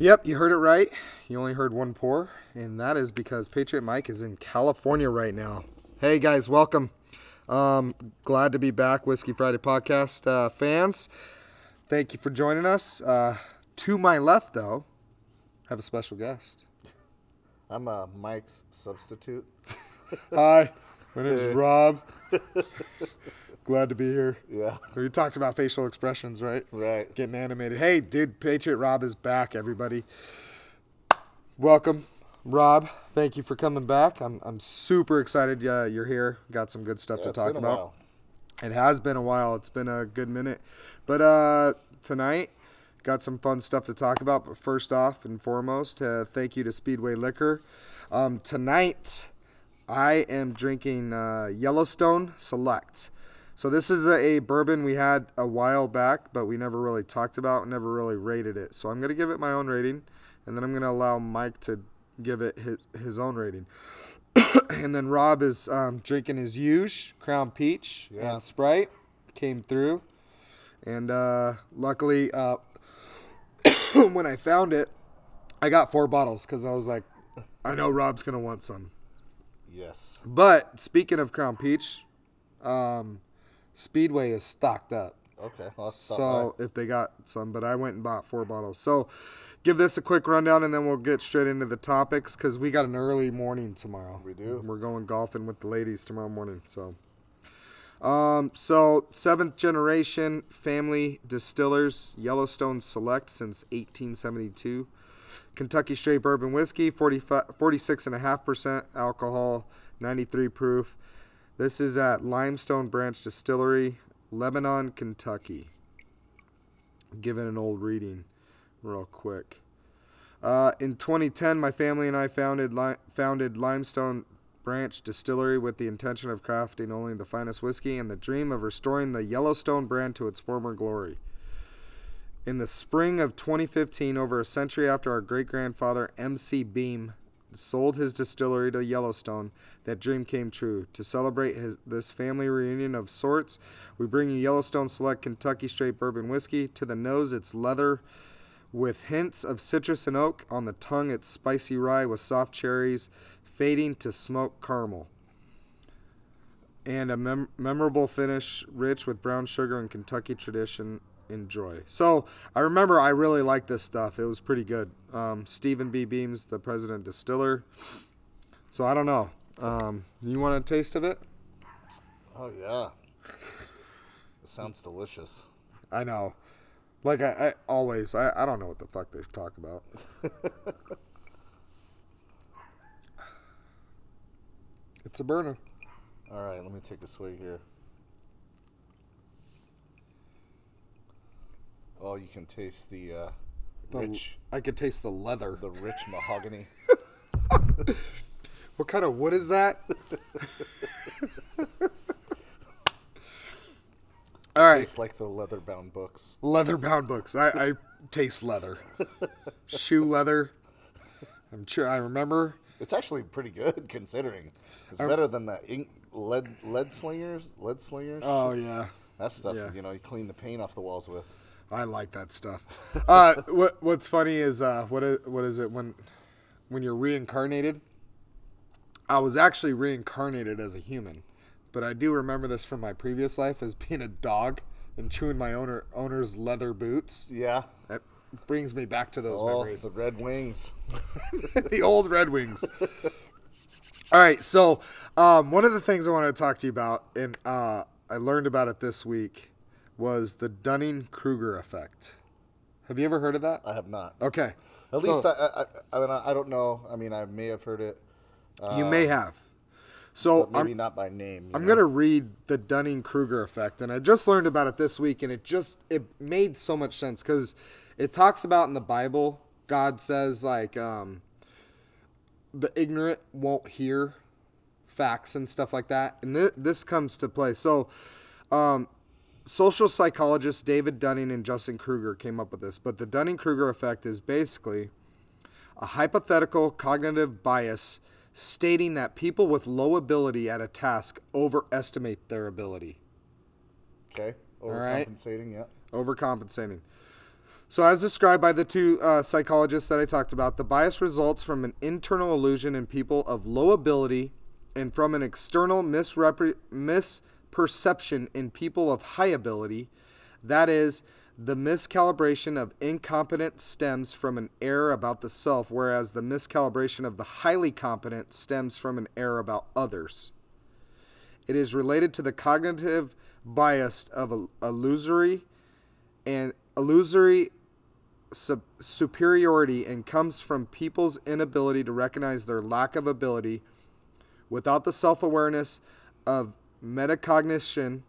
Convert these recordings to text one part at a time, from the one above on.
Yep, you heard it right. You only heard one pour, and that is because Patriot Mike is in California right now. Hey guys, welcome. Um, glad to be back, Whiskey Friday podcast uh, fans. Thank you for joining us. Uh, to my left, though, I have a special guest. I'm uh, Mike's substitute. Hi, my name is Rob. Glad to be here. Yeah. We talked about facial expressions, right? Right. Getting animated. Hey, dude, Patriot Rob is back, everybody. Welcome, Rob. Thank you for coming back. I'm, I'm super excited uh, you're here. Got some good stuff Yeah, to talk about. while. It has been a while. It's been a good minute. But uh, tonight, got some fun stuff to talk about. But first off and foremost, uh, thank you to Speedway Liquor. Um, tonight, I am drinking uh, Yellowstone Select. So this is a, a bourbon we had a while back, but we never really talked about, never really rated it. So I'm gonna give it my own rating, and then I'm gonna allow Mike to give it his his own rating. and then Rob is um, drinking his huge Crown Peach Yeah. and Sprite. Came through, and uh, luckily, uh, when I found it, I got four bottles because I was like, I know Rob's gonna want some. Yes. But speaking of Crown Peach, um, Speedway is stocked up. Okay. Well, So if they got some, but I went and bought four bottles. So give this a quick rundown and then we'll get straight into the topics because we got an early morning tomorrow. We do. We're going golfing with the ladies tomorrow morning. So, um, so seventh generation family distillers, Yellowstone Select since 1872. Kentucky Straight Bourbon Whiskey, 46.5% alcohol, 93 proof. This is at Limestone Branch Distillery, Lebanon, Kentucky. Give it an old reading real quick. Uh, in 2010, my family and I founded li- founded Limestone Branch Distillery with the intention of crafting only the finest whiskey and the dream of restoring the Yellowstone brand to its former glory. In the spring of 2015, over a century after our great grandfather M.C. Beam sold his distillery to Yellowstone, that dream came true. To celebrate his, this family reunion of sorts, we bring you Yellowstone Select Kentucky Straight Bourbon Whiskey. To the nose, it's leather with hints of citrus and oak. On the tongue, it's spicy rye with soft cherries, fading to smoked caramel. And a mem- memorable finish, rich with brown sugar and Kentucky tradition. Enjoy. So I remember I really liked this stuff. It was pretty good. Um, Stephen B. Beams, the president distiller. So I don't know. Um, you want a taste of it? Oh yeah. it sounds delicious. I know. Like I, I always, I, I don't know what the fuck they talk about. it's a burner. All right. Let me take a swig here. Oh, you can taste the uh, The- rich, I could taste the leather. the rich mahogany. What kind of wood is that? All right, Tastes like the leather-bound books. leather bound books. I, I taste leather, shoe leather. I'm sure I remember. It's actually pretty good considering. It's better than the ink lead lead slingers, lead slingers. Oh yeah, that stuff, yeah. you know, you clean the paint off the walls with. I like that stuff. Uh, what What's funny is uh, what is, what is it when when you're reincarnated? I was actually reincarnated as a human, but I do remember this from my previous life as being a dog and chewing my owner owner's leather boots. Yeah. That brings me back to those Oh, memories. the Red Wings. the old Red Wings. All right, so um, one of the things I wanted to talk to you about, and uh, I learned about it this week, was the Dunning Kruger effect. Have you ever heard of that? I have not. Okay. At So, least I, I, I, mean, I don't know. I mean, I may have heard it, you may have. So maybe I'm, not by name. I'm know? gonna read the Dunning Kruger effect, and I just learned about it this week, and it just it made so much sense because it talks about in the Bible, God says like um, the ignorant won't hear facts and stuff like that, and th- this comes to play. So, um, social psychologists David Dunning and Justin Kruger came up with this, but the Dunning Kruger effect is basically a hypothetical cognitive bias stating that people with low ability at a task overestimate their ability, Okay. right. Overcompensating. Yeah. overcompensating. So, as described by the two uh, psychologists that I talked about, the bias results from an internal illusion in people of low ability and from an external misrepre- misperception in people of high ability. That is, the miscalibration of incompetent stems from an error about the self, whereas the miscalibration of the highly competent stems from an error about others. It is related to the cognitive bias of illusory and illusory sub- superiority and comes from people's inability to recognize their lack of ability without the self-awareness of metacognition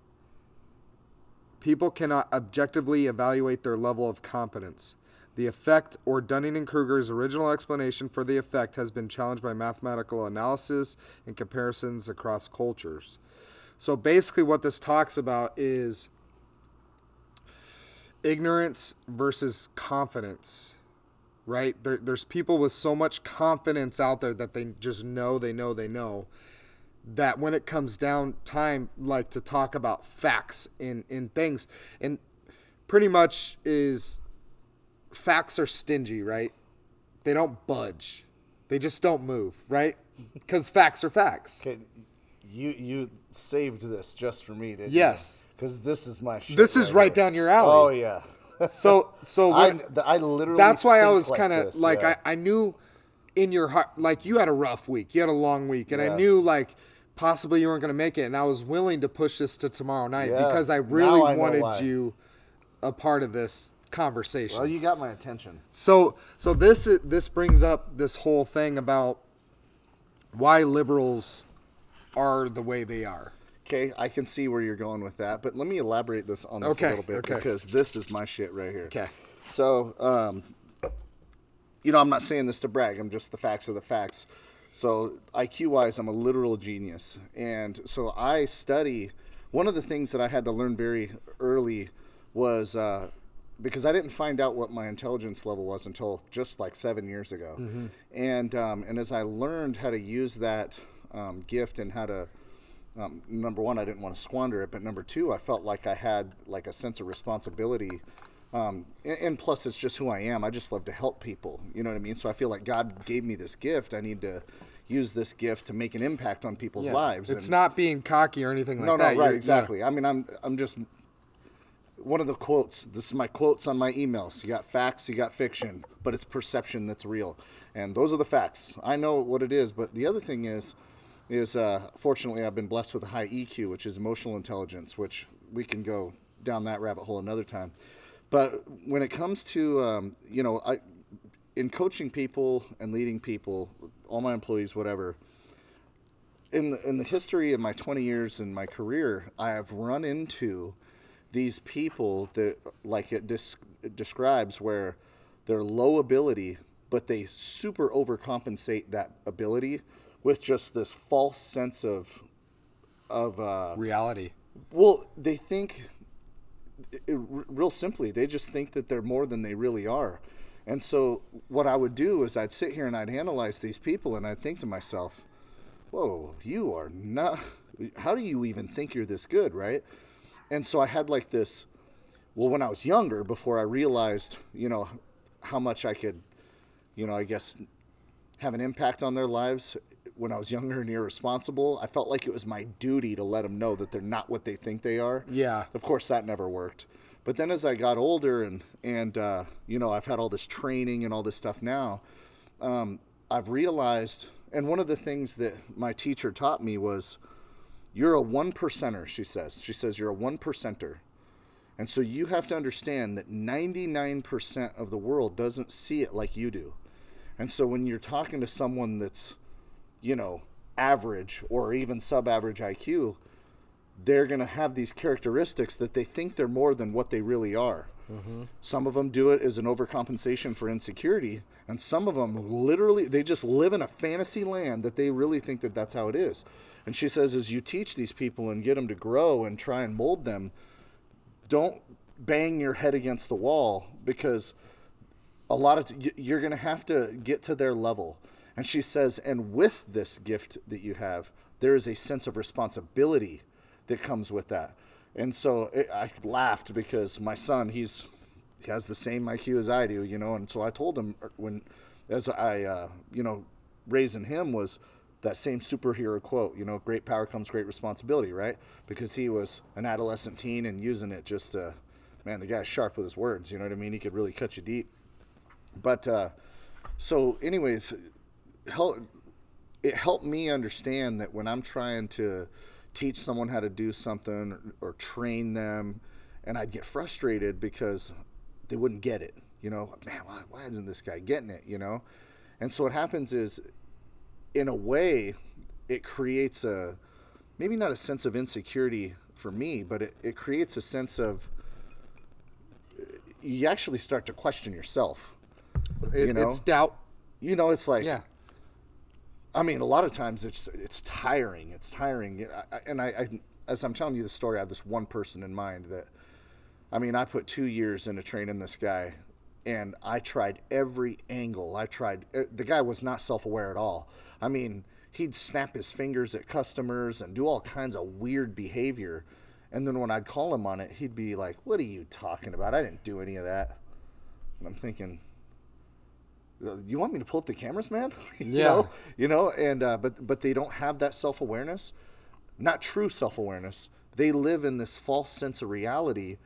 people cannot objectively evaluate their level of competence. The effect or Dunning and Kruger's original explanation for the effect has been challenged by mathematical analysis and comparisons across cultures. So basically what this talks about is ignorance versus confidence right? There, there's people with so much confidence out there that they just know they know they know that when it comes down time like to talk about facts in in things and pretty much is facts are stingy right they don't budge they just don't move right because facts are facts Okay, you you saved this just for me, didn't Yes. Because this is my shit. This is right here. down your alley. Oh yeah. so so when, I literally. that's why I was like kind of this, like yeah. I, I knew in your heart like you had a rough week, you had a long week, and I knew like possibly you weren't going to make it, and I was willing to push this to tomorrow night Yeah. because I really I wanted you a part of this conversation. Well, you got my attention. So so this is, this brings up this whole thing about why liberals are the way they are. Okay, I can see where you're going with that, but let me elaborate this on this Okay, a little bit okay. because this is my shit right here. Okay. So, um, you know, I'm not saying this to brag. I'm just the facts are the facts. So, IQ wise, I'm a literal genius, and so I study. One of the things that I had to learn very early was uh, because I didn't find out what my intelligence level was until just like seven years ago, and um, and as I learned how to use that um, gift and how to um, number one, I didn't want to squander it, but number two, I felt like I had like a sense of responsibility. Um, and, and plus, it's just who I am. I just love to help people. You know what I mean? So I feel like God gave me this gift. I need to use this gift to make an impact on people's lives. It's and- not being cocky or anything like no, that. no, no, right, You're- exactly. I mean, I'm, I'm just one of the quotes. This is my quotes on my emails. You got facts, you got fiction, but it's perception that's real, and those are the facts. I know what it is, but the other thing is, is uh, fortunately I've been blessed with a high EQ, which is emotional intelligence, which we can go down that rabbit hole another time. But when it comes to, um, you know, I, in coaching people and leading people, all my employees, whatever, in the, in the history of my 20 years in my career, I have run into these people that, like it, dis- it describes, where they're low ability, but they super overcompensate that ability with just this false sense of, of uh, reality. well, they think, it, real simply, they just think that they're more than they really are. And so, what I would do is I'd sit here and I'd analyze these people and I'd think to myself, whoa, you are not, how do you even think you're this good, right? And so I had like this, well, when I was younger, before I realized, you know, how much I could, you know, I guess have an impact on their lives when I was younger and irresponsible, I felt like it was my duty to let them know that they're not what they think they are. Yeah. Of course, that never worked. But then as I got older and and uh, you know I've had all this training and all this stuff now, um, I've realized. And one of the things that my teacher taught me was, you're a one percenter. She says. She says you're a one percenter. And so you have to understand that 99% of the world doesn't see it like you do. And so when you're talking to someone that's, you know, average or even sub average IQ, they're going to have these characteristics that they think they're more than what they really are. Mm-hmm. Some of them do it as an overcompensation for insecurity, and some of them literally they just live in a fantasy land that they really think that that's how it is. And she says, as you teach these people and get them to grow and try and mold them, don't bang your head against the wall because a lot of t- you're going to have to get to their level. And she says, and with this gift that you have, there is a sense of responsibility that comes with that. And so it, I laughed because my son, he's he has the same IQ as I do, you know. And so I told him er, when, as I, uh, you know, raising him was that same superhero quote, you know, great power comes great responsibility, right? Because he was an adolescent teen and using it just man, the guy's sharp with his words, you know what I mean? He could really cut you deep. But, uh, so, anyways, help, it helped me understand that when I'm trying to teach someone how to do something or, or train them, and I'd get frustrated because they wouldn't get it. You know, man, why, why isn't this guy getting it? You know, and so what happens is, in a way, it creates a maybe not a sense of insecurity for me, but it, it creates a sense of you actually start to question yourself. It, you know? It's doubt. You know, it's like Yeah. I mean, a lot of times it's it's tiring. It's tiring, and I, I as I'm telling you the story, I have this one person in mind that, I mean, I put two years into training this guy, and I tried every angle. I tried. The guy was not self-aware at all. I mean, he'd snap his fingers at customers and do all kinds of weird behavior, and then when I'd call him on it, he'd be like, "What are you talking about? I didn't do any of that." And I'm thinking, you want me to pull up the cameras, man? you Yeah. know, you know, and uh, but but they don't have that self awareness, not true self awareness. They live in this false sense of reality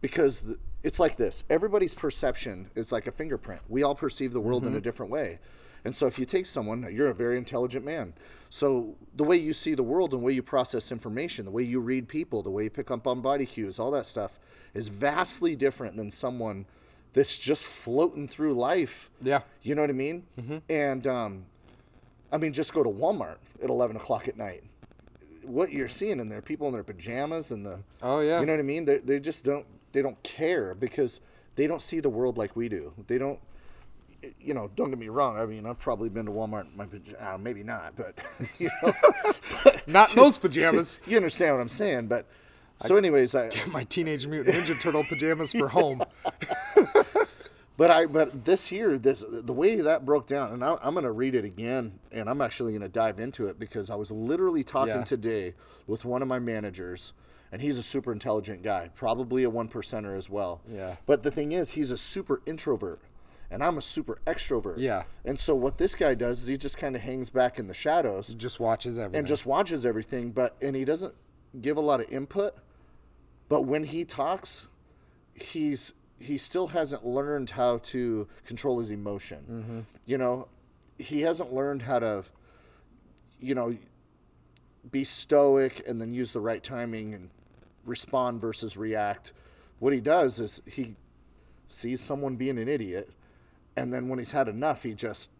because the, it's like this. Everybody's perception is like a fingerprint. We all perceive the world in a different way. And so if you take someone, you're a very intelligent man. So the way you see the world and the way you process information, the way you read people, the way you pick up on body cues, all that stuff is vastly different than someone that's just floating through life. Yeah. You know what I mean? And um, I mean, just go to Walmart at 11 o'clock at night. What you're seeing in there, people in their pajamas and the. Oh, yeah. You know what I mean? They, they just don't. They don't care because they don't see the world like we do. They don't. You know, don't get me wrong. I mean, I've probably been to Walmart. in My uh, maybe not, but you know, Not in those pajamas. you understand what I'm saying. But so, anyways, I, My Teenage Mutant Ninja Turtle pajamas for home. But I but this year this the way that broke down and I, I'm gonna read it again and I'm actually gonna dive into it because I was literally talking Yeah. today with one of my managers and he's a super intelligent guy probably a one percenter as well Yeah. but the thing is he's a super introvert and I'm a super extrovert Yeah. and so what this guy does is he just kind of hangs back in the shadows Just watches everything. and just watches everything but and he doesn't give a lot of input but when he talks he's he still hasn't learned how to control his emotion. Mm-hmm. You know he hasn't learned how to you know be stoic and then use the right timing and respond versus react. What he does is he sees someone being an idiot and then when he's had enough he just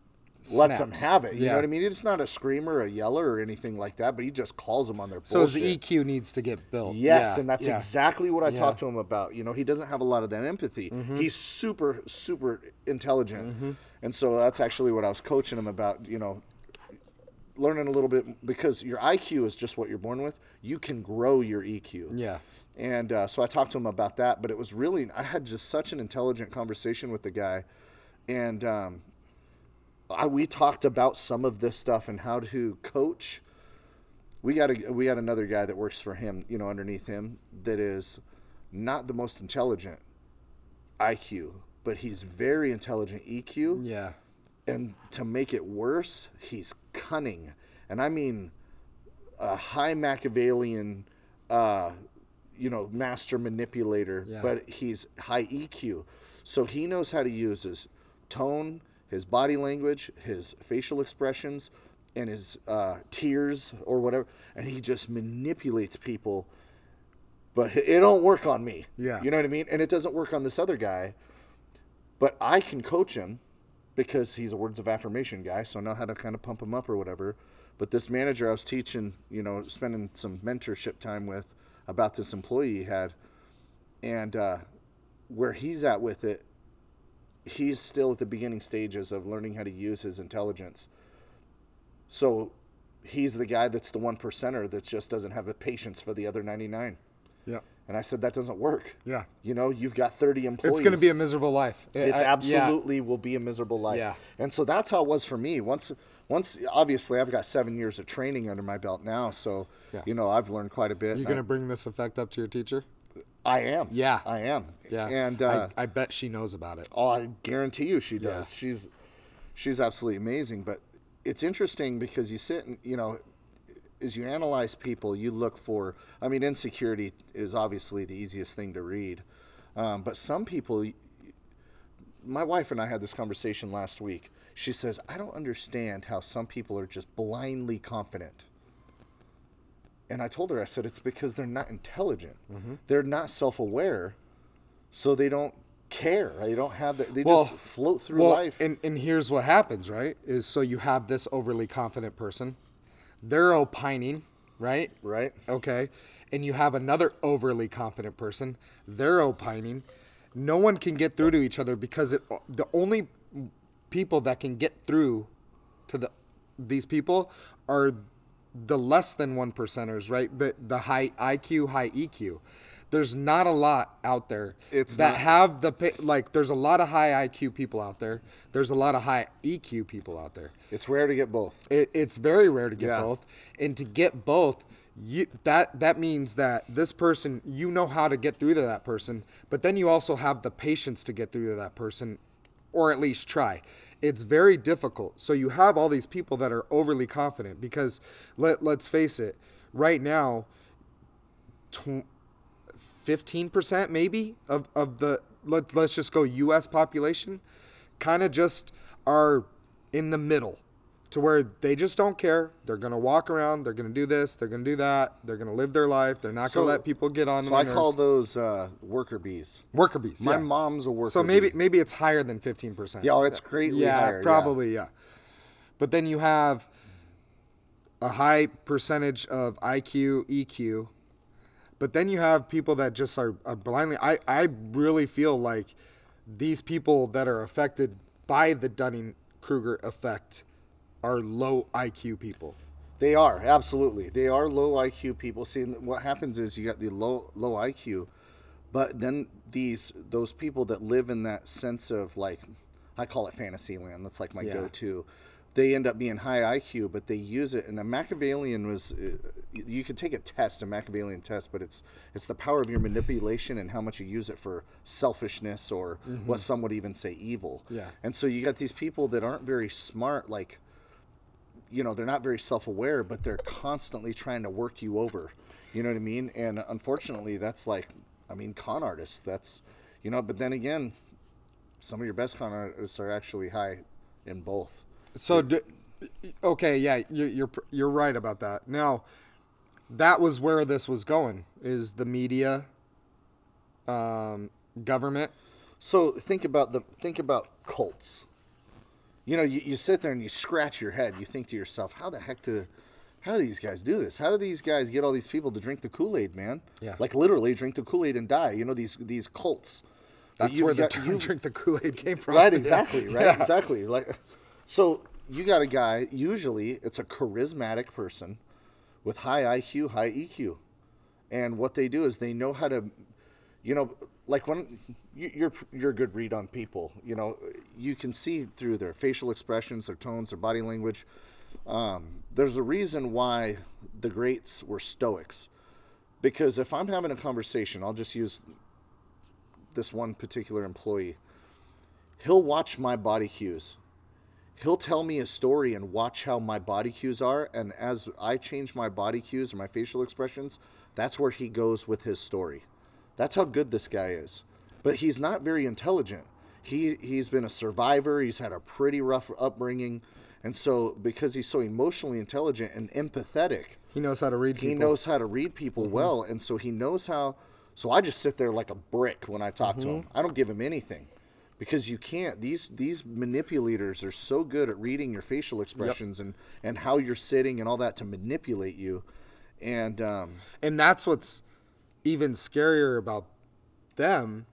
lets them have it you Yeah. know what i mean It's not a screamer a yeller or anything like that but he just calls them on their so his bullshit. EQ needs to get built. Yes, Yeah, and that's yeah. exactly what I talked to him about. You know, he doesn't have a lot of that empathy. Mm-hmm. He's super, super intelligent, and so that's actually what I was coaching him about. You know, learning a little bit because your IQ is just what you're born with. You can grow your EQ. Yeah. And uh, so I talked to him about that, but it was really I had just such an intelligent conversation with the guy, and um, I, we talked about some of this stuff and how to coach. We got a we got another guy that works for him, you know, underneath him that is not the most intelligent IQ, but he's very intelligent EQ Yeah. and to make it worse, he's cunning, and I mean a high Machiavellian, uh, you know, master manipulator. Yeah. But he's high EQ, so he knows how to use his tone, his body language, his facial expressions, and his uh, tears or whatever, and he just manipulates people. But it don't work on me. Yeah. you know what I mean, and it doesn't work on this other guy. But I can coach him because he's a words of affirmation guy, so I know how to kind of pump him up or whatever. But this manager I was teaching, you know, spending some mentorship time with about this employee he had, and uh, where he's at with it, he's still at the beginning stages of learning how to use his intelligence. So he's the guy that's the one percenter that just doesn't have the patience for the other 99. Yeah. And I said, that doesn't work. Yeah. You know, you've got 30 employees. It's going to be a miserable life. I- It's I- yeah. absolutely will be a miserable life. Yeah. And so that's how it was for me. Once, once obviously I've got seven years of training under my belt now, so Yeah. you know I've learned quite a bit. You're going to bring this effect up to your teacher? I am. Yeah. I am. Yeah. And uh, I, I bet she knows about it. Oh, I guarantee you she does. Yeah. She's she's absolutely amazing. But it's interesting because you sit and you know, as you analyze people, you look for. I mean, insecurity is obviously the easiest thing to read, um, but some people. My wife and I had this conversation last week. She says, "I don't understand how some people are just blindly confident." And I told her, I said, it's because they're not intelligent. Mm-hmm. They're not self-aware, so they don't care. They don't have the, they Well, just float through well, life. And, and here's what happens, right? Is so you have this overly confident person. They're opining, right? right? Okay. And you have another overly confident person. They're opining. No one can get through to each other because it, the only people that can get through to the these people are the less than one percenters, right? The the high IQ, high EQ. There's not a lot out there It's that not- have the like. There's a lot of high IQ people out there. There's a lot of high EQ people out there. It's rare to get both. It, it's very rare to get Yeah. both, and to get both, you that that means that this person you know how to get through to that person, but then you also have the patience to get through to that person, or at least try. It's very difficult. So you have all these people that are overly confident because let let's face it, right now, fifteen percent maybe of of the let let's just go U.S. population, kind of just are in the middle to where they just don't care. They're gonna walk around. They're gonna do this. They're gonna do that. They're gonna live their life. They're not So- gonna let people get on. So I call those uh, worker bees. worker bees. My yeah. mom's a worker. So maybe bee. maybe it's higher than fifteen percent. Yeah, oh, it's greatly yeah, higher, yeah. probably yeah. But then you have a high percentage of IQ, EQ. But then you have people that just are, are blindly. I, I really feel like these people that are affected by the Dunning Kruger effect are low IQ people. They are absolutely. They are low IQ people. See, what happens is you got the low low IQ, but then these those people that live in that sense of like, I call it fantasy land. That's like my Yeah. go-to. They end up being high IQ, but they use it. And the Machiavellian was, uh, you could take a test, a Machiavellian test, but it's it's the power of your manipulation and how much you use it for selfishness or what some would even say evil. Yeah. And so you got these people that aren't very smart, like you know they're not very self-aware but they're constantly trying to work you over you know what i mean and unfortunately that's like i mean con artists that's you know but then again some of your best con artists are actually high in both So, do, okay, yeah, you, you're you're right about that. Now, that was where this was going. Is the media, um, government? so think about the think about cults you know you, you sit there and you scratch your head you think to yourself how the heck do how do these guys do this how do these guys get all these people to drink the kool-aid man Yeah. like literally drink the kool-aid and die you know these these cults That's where the term you've- "drink the Kool Aid" came from. right Yeah. exactly right Yeah. exactly like so you got a guy usually it's a charismatic person with high iq high eq and what they do is they know how to you know like when you, you're you're a good read on people you know you can see through their facial expressions their tones their body language um, there's a reason why the greats were stoics because if i'm having a conversation i'll just use this one particular employee he'll watch my body cues. He'll tell me a story and watch how my body cues are. And as I change my body cues or my facial expressions, that's where he goes with his story. That's how good this guy is. But he's not very intelligent. He, he's been a survivor, he's had a pretty rough upbringing. And so, because he's so emotionally intelligent and empathetic, He knows how to read he people. knows how to read people well and so he knows how so i just sit there like a brick when i talk to him i don't give him anything because you can't these these manipulators are so good at reading your facial expressions and and how you're sitting and all that to manipulate you and um and that's what's even scarier about them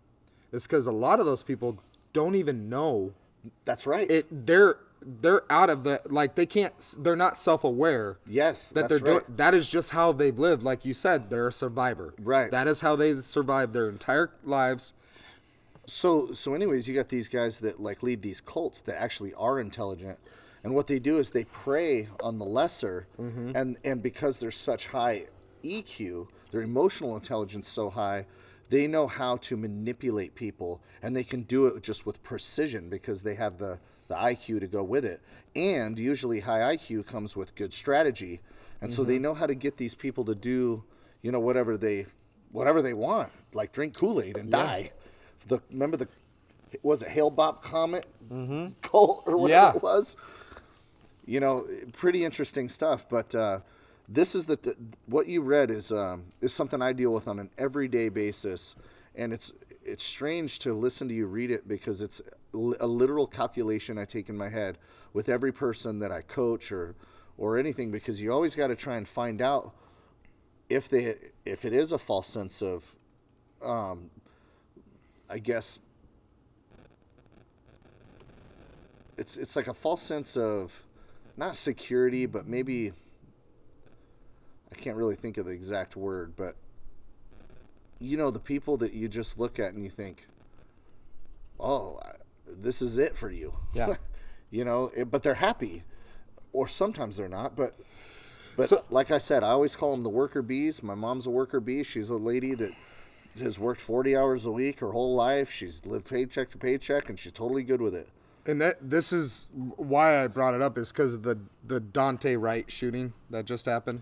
is because a lot of those people don't even know that's right it. They're they're out of the like they can't. They're not self aware. yes that that's they're right. doing that is just how they've lived like you said they're a survivor Right. that is how they survived their entire lives so so anyways you got these guys that like lead these cults that actually are intelligent and what they do is they prey on the lesser mm-hmm. and and because they're such high eq their emotional intelligence so high they know how to manipulate people and they can do it just with precision because they have the, the IQ to go with it. And usually high IQ comes with good strategy. And so they know how to get these people to do, you know, whatever they whatever they want, like drink Kool-Aid and die. The remember the was it Hale Bopp Comet cult or whatever Yeah. it was? you know, pretty interesting stuff. But uh, this is the, the what you read is um, is something I deal with on an everyday basis, and it's it's strange to listen to you read it because it's a literal calculation I take in my head with every person that I coach or or anything because you always got to try and find out if they if it is a false sense of um, I guess it's it's like a false sense of not security, but maybe I can't really think of the exact word, but you know the people that you just look at and you think, "Oh, this is it for you." Yeah. you know, it, but they're happy, or sometimes they're not. But but So- like I said, I always call them the worker bees. My mom's a worker bee. She's a lady that has worked 40 hours a week her whole life. She's lived paycheck to paycheck, and she's totally good with it. And that this is why I brought it up is because of the the Daunte Wright shooting that just happened,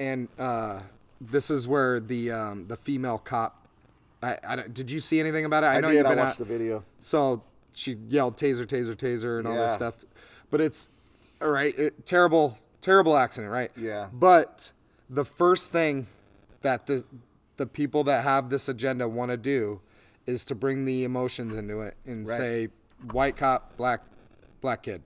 and uh, this is where the um, the female cop. I, I did you see anything about it? I, I, know did. you've I watched at- the video. So she yelled taser, taser, taser, and all this Yeah. stuff. But it's all right. It, terrible, terrible accident, right? Yeah. But the first thing that the the people that have this agenda want to do is to bring the emotions into it and Right. say white cop, black black kid,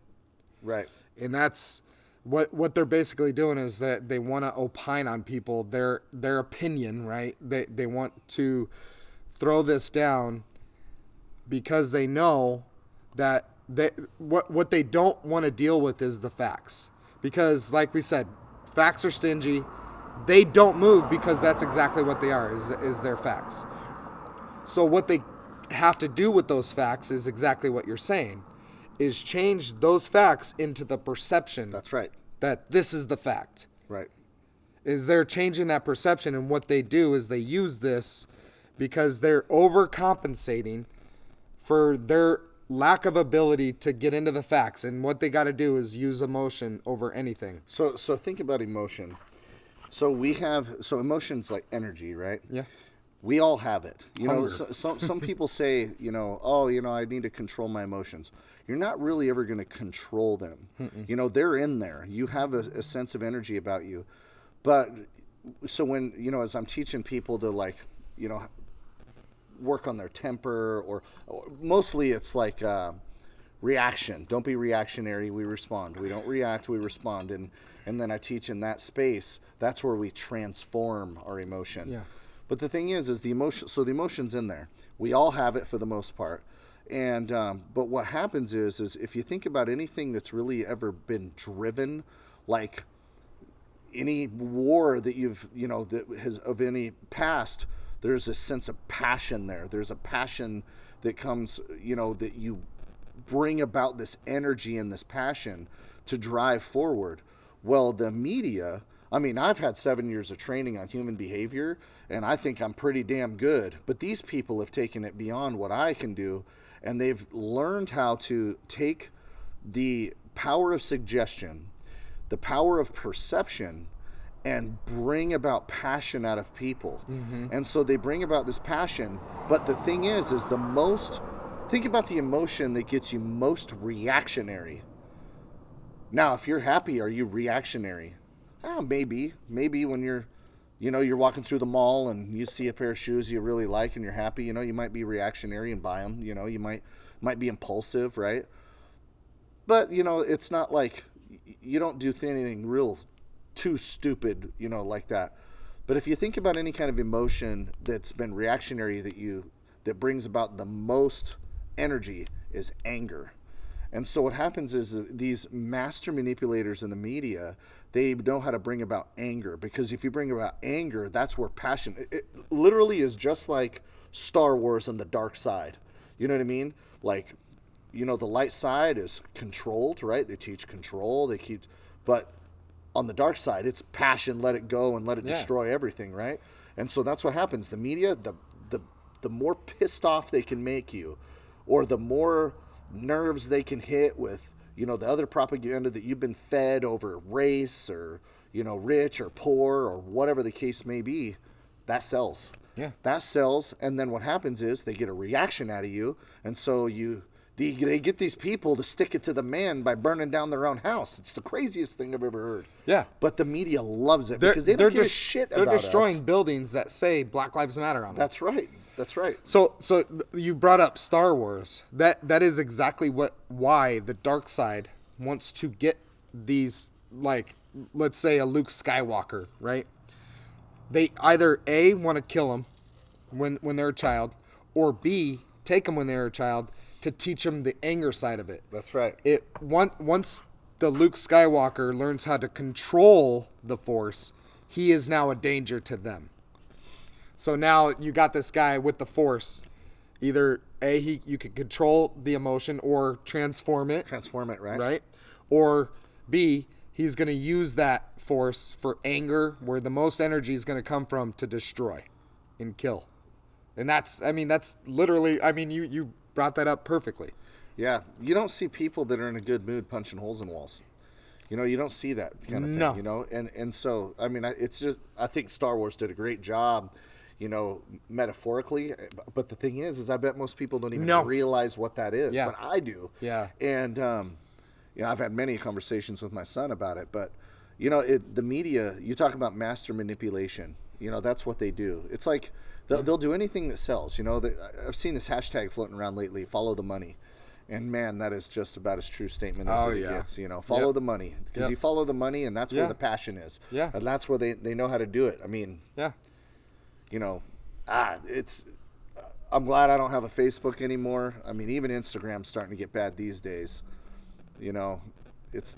Right. and that's what what they're basically doing is that they want to opine on people their their opinion, right? They they want to throw this down because they know that they what what they don't want to deal with is the facts. Because like we said, facts are stingy. They don't move because that's exactly what they are is is their facts. So what they have to do with those facts is exactly what you're saying is change those facts into the perception That's right. that this is the fact Right. is they're changing that perception and what they do is they use this because they're overcompensating for their lack of ability to get into the facts and what they got to do is use emotion over anything So so think about emotion. So we have so emotions like energy, right? Yeah. We all have it. You know, Hunger. so, some some people say, you know, oh, you know, I need to control my emotions. You're not really ever going to control them. You know, they're in there. You have a, a sense of energy about you. But so when, you know, as I'm teaching people to like, you know, work on their temper or, or mostly it's like uh, reaction. Don't be reactionary. We respond. We don't react. We respond. And and then i teach in that space. That's where we transform our emotion. Yeah. but the thing is is the emotion so the emotion's in there. We all have it for the most part and um, but what happens is is if you think about anything that's really ever been driven like any war that you've you know that has of any past there's a sense of passion there. There's a passion that comes you know that you bring about this energy and this passion to drive forward. Well the media i mean i've had 7 years of training on human behavior and i think i'm pretty damn good. But these people have taken it beyond what i can do and they've learned how to take the power of suggestion the power of perception and bring about passion out of people. Mm-hmm. And so they bring about this passion, but the thing is is the most think about the emotion that gets you most reactionary. Now, if you're happy, are you reactionary? Oh, maybe. Maybe when you're you know, you're walking through the mall and you see a pair of shoes you really like and you're happy, you know, you might be reactionary and buy them, you know, you might might be impulsive, right? but you know it's not like you don't do anything real too stupid you know like that but if you think about any kind of emotion that's been reactionary that you that brings about the most energy is anger and so what happens is uh, these master manipulators in the media they know how to bring about anger because if you bring about anger that's where passion it, it literally is just like star wars and the dark side. You know what i mean? Like you know the light side is controlled right? They teach control they keep but on the dark side it's passion let it go and let it Yeah. destroy everything right? And so that's what happens. The media the the the more pissed off they can make you, or the more nerves they can hit with, you know, the other propaganda that you've been fed over race or, you know, rich or poor or whatever the case may be, that sells. Yeah. That sells. And then what happens is they get a reaction out of you. And so you. They, they get these people to stick it to the man by burning down their own house. It's the craziest thing I've ever heard. Yeah. But the media loves it They're, because they they're don't give a just shit they're destroying us. buildings that say Black Lives Matter on them. That's right. That's right. So so you brought up Star Wars. That that is exactly what why the dark side wants to get these like let's say a Luke Skywalker, right? They either A want to kill him when when they're a child or B take them when they're a child to teach them the anger side of it. That's right. It one, once the Luke Skywalker learns how to control the Force, he is now a danger to them. So now you got this guy with the Force. Either a he you can control the emotion or transform it, Transform it, right? right? Or B he's going to use that force for anger, where the most energy is going to come from to destroy and kill. And that's I mean that's literally I mean you you brought that up perfectly. Yeah. You don't see people that are in a good mood punching holes in walls. You know, you don't see that kind of No. thing. You know, and and so I mean, it's just I think Star Wars did a great job. You know, metaphorically, but the thing is, is I bet most people don't even No. realize what that is. Yeah. But I do. Yeah. And um, you know, I've had many conversations with my son about it. But you know, it, the media. You talk about master manipulation. You know, that's what they do. It's like they'll, they'll do anything that sells. You know, they, I've seen this hashtag floating around lately. Follow the money. And man, that is just about as true statement as Oh, it yeah. gets. You know, follow Yep. the money because Yep. you follow the money, and that's Yeah. where the passion is. Yeah. and that's where they, they know how to do it. I mean, Yeah. You know, ah, it's. I'm glad I don't have a Facebook anymore. I mean, even Instagram's starting to get bad these days. You know, it's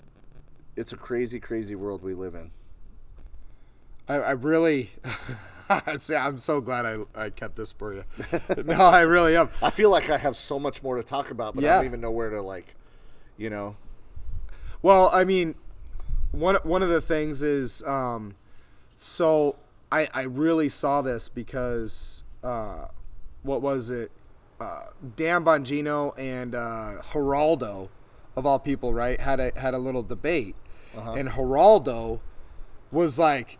it's a crazy, crazy world we live in. I, I really, see, I'm so glad I, I kept this for you. no, I really am. I feel like I have so much more to talk about, but I don't even know where to like, you know. Well, I mean, one one of the things is, um, so I I really saw this because uh, what was it? Uh, Dan Bongino and uh, Geraldo, of all people, right, had a had a little debate, and Geraldo was like,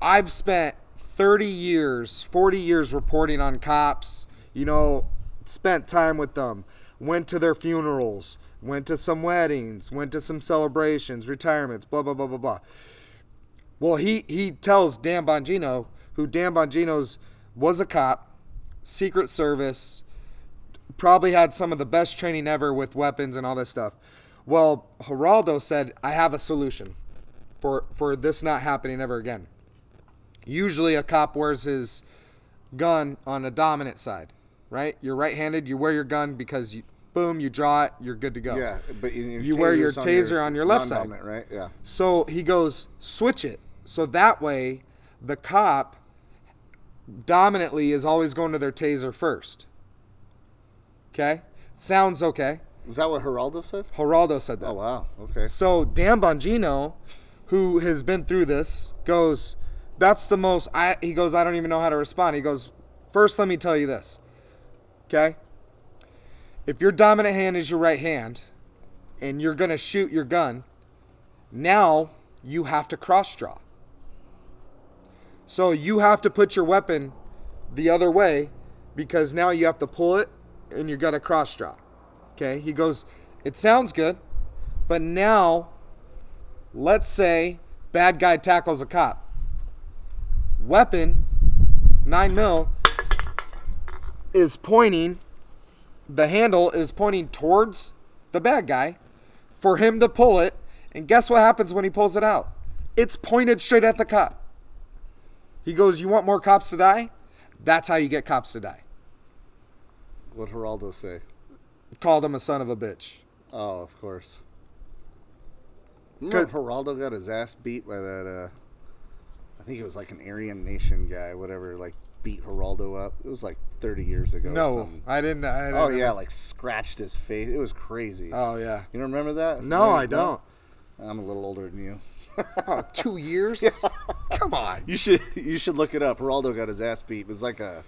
I've spent 30 years, 40 years reporting on cops, you know, spent time with them, went to their funerals, went to some weddings, went to some celebrations, retirements, blah, blah, blah, blah, blah. Well, he, he tells Dan Bongino, who Dan Bongino's was a cop, Secret Service, probably had some of the best training ever with weapons and all this stuff. Well, Geraldo said, I have a solution for, for this not happening ever again. Usually a cop wears his gun on a dominant side, right? You're right-handed, you wear your gun because you boom, you draw it, you're good to go. Yeah, but you, You wear your taser on your left side. right? Yeah. So he goes, switch it. So that way, the cop dominantly is always going to their taser first. Okay? Sounds okay. Is that what Geraldo said? Geraldo said that. Oh wow. Okay. So Dan Bongino, who has been through this, goes, "That's the most." I he goes, "I don't even know how to respond." He goes, first, let me tell you this, okay? If your dominant hand is your right hand, and you're gonna shoot your gun, now you have to cross draw. So you have to put your weapon the other way, because now you have to pull it, and you got to cross draw. Okay? He goes, "It sounds good." But now, let's say bad guy tackles a cop. Weapon, 9 mil, is pointing, the handle is pointing towards the bad guy for him to pull it. And guess what happens when he pulls it out? It's pointed straight at the cop. He goes, You want more cops to die? That's how you get cops to die. What Geraldo say? Called him a son of a bitch. Oh, of course. Good. Geraldo got his ass beat by that. uh I think it was like an Aryan Nation guy, whatever. Like beat Geraldo up. It was like 30 years ago. No, something. I didn't. I didn't Oh yeah, like scratched his face. It was crazy. Oh, yeah. You don't remember that? No, I don't. I'm a little older than you. Oh, two years? Come on. You should you should look it up. Geraldo got his ass beat. It was like a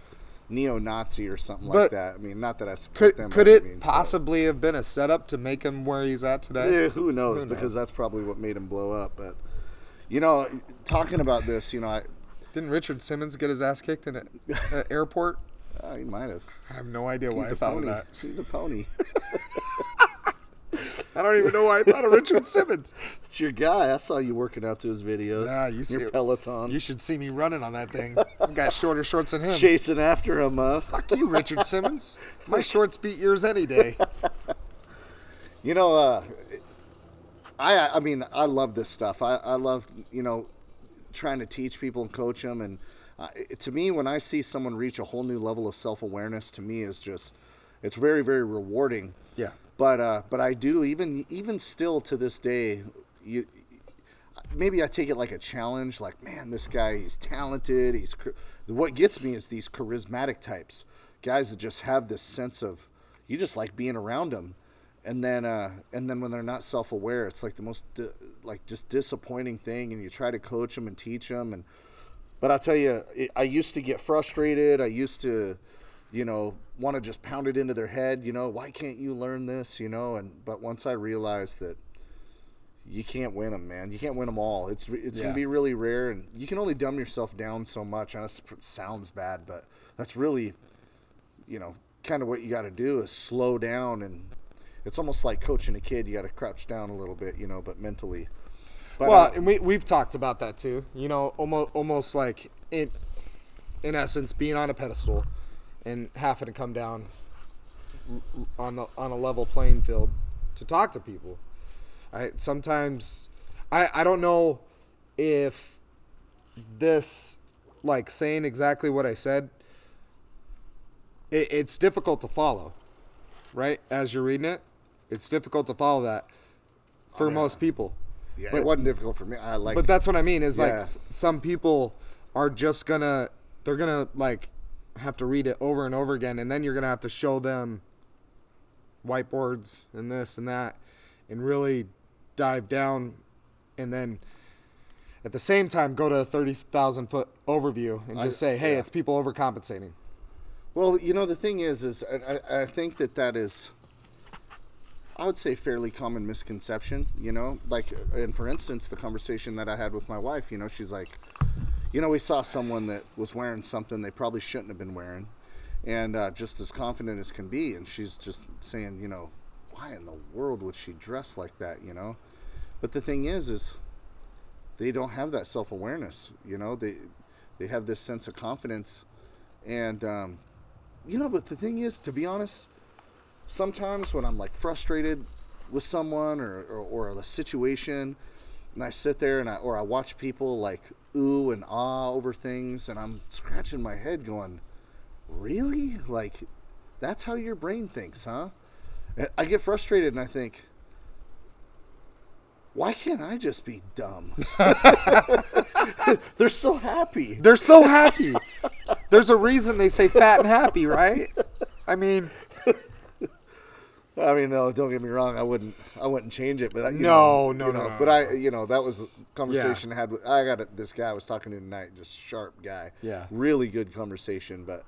neo-Nazi or something But like that. I mean, not that I support. Could by could it means, but- possibly have been a setup to make him where he's at today? Eh, who knows? Because that's probably what made him blow up. But you know, talking about this, you know, I Didn't Richard Simmons get his ass kicked in an airport? uh, he might have. I have no idea why He's I thought pony. of that. He's a pony. I don't even know why I thought of Richard Simmons. it's your guy. I saw you working out to his videos. Ah, you see your. Peloton, You should see me running on that thing. I've got shorter shorts than him. chasing after him. Uh, Fuck you, Richard Simmons. My shorts beat yours any day. You know, uh, I I mean, I love this stuff. I, I love you know trying to teach people and coach them. And uh, it, to me, when I see someone reach a whole new level of self awareness, to me is just it's very very rewarding. Yeah. But uh, but I do even even still to this day, you maybe I take it like a challenge. Like man, this guy he's talented. He's what gets me is these charismatic types, guys that just have this sense of you just like being around them. And then, uh, and then when they're not self-aware, it's like the most di- like just disappointing thing. And you try to coach them and teach them, and but I'll tell you, I used to get frustrated. I used to, you know, want to just pound it into their head. You know, why can't you learn this? You know, and but once I realized that you can't win them, man. You can't win them all. It's it's Yeah. gonna be really rare, and you can only dumb yourself down so much. And that sounds bad, but that's really, you know, kind of what you got to do is slow down, and it's almost like coaching a kid. You got to crouch down a little bit, you know, but mentally. But, well, uh, and we we've talked about that too. You know, almost almost like in in essence being on a pedestal and having to come down on the on a level playing field to talk to people. I sometimes I I don't know if this like saying exactly what I said it, it's difficult to follow, right? As you're reading it, it's difficult to follow that for oh, most people. yeah, but- it wasn't difficult for me. I like. But that's what I mean is like Yeah. s- some people are just gonna they're gonna like have to read it over and over again, and then you're gonna have to show them whiteboards and this and that, and really dive down, and then at the same time go to a thirty thousand foot overview and I- just say, hey, yeah. it's people overcompensating. Well, you know, the thing is, is I, I- I think that that is, I would say, fairly common misconception. You know, like, and for instance, the conversation that I had with my wife. You know, she's like, you know, we saw someone that was wearing something they probably shouldn't have been wearing, and uh, just as confident as can be, and she's just saying, you know, why in the world would she dress like that? You know, but the thing is, is they don't have that self awareness. You know, they they have this sense of confidence, and um, you know, but the thing is, to be honest, sometimes when I'm like frustrated with someone or, or, or a situation, and I sit there and I or I watch people like ooh and ah over things, and I'm scratching my head, going, "Really? Like, that's how your brain thinks, huh?" I get frustrated and I think, "Why can't I just be dumb?" They're so happy. They're so happy. There's a reason they say fat and happy, right? I mean, I mean, no, don't get me wrong. I wouldn't, I wouldn't change it. But I, you No, know, no, you no, know, no, But. I, you know, that was a conversation I had with. I got a, this guy I was talking to tonight. Just sharp guy. Yeah. Really good conversation. But,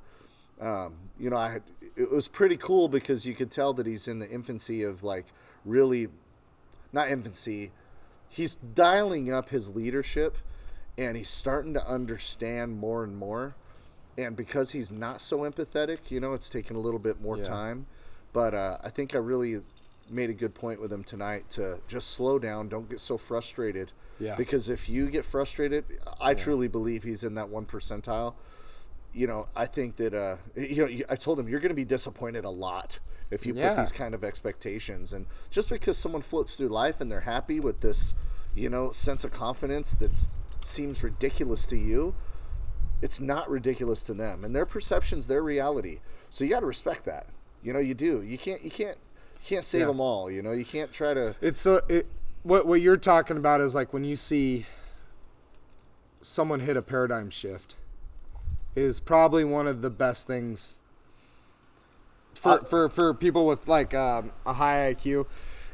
um, you know, I had, it was pretty cool because you could tell that he's in the infancy of like really, not infancy. He's dialing up his leadership, and he's starting to understand more and more. And because he's not so empathetic, you know, it's taking a little bit more Yeah. time. But uh, I think I really made a good point with him tonight to just slow down. Don't get so frustrated. Yeah. Because if you get frustrated, I truly believe he's in that one percentile. You know, I think that uh, you know, I told him you're going to be disappointed a lot if you Yeah. put these kind of expectations. And just because someone floats through life and they're happy with this, you know, sense of confidence that seems ridiculous to you, it's not ridiculous to them and their perceptions their reality so you got to respect that you know you do you can't you can't you can't save Yeah. them all you know you can't try to It's a it, what what you're talking about is like when you see someone hit a paradigm shift is probably one of the best things for Uh, for, for people with like um, a high IQ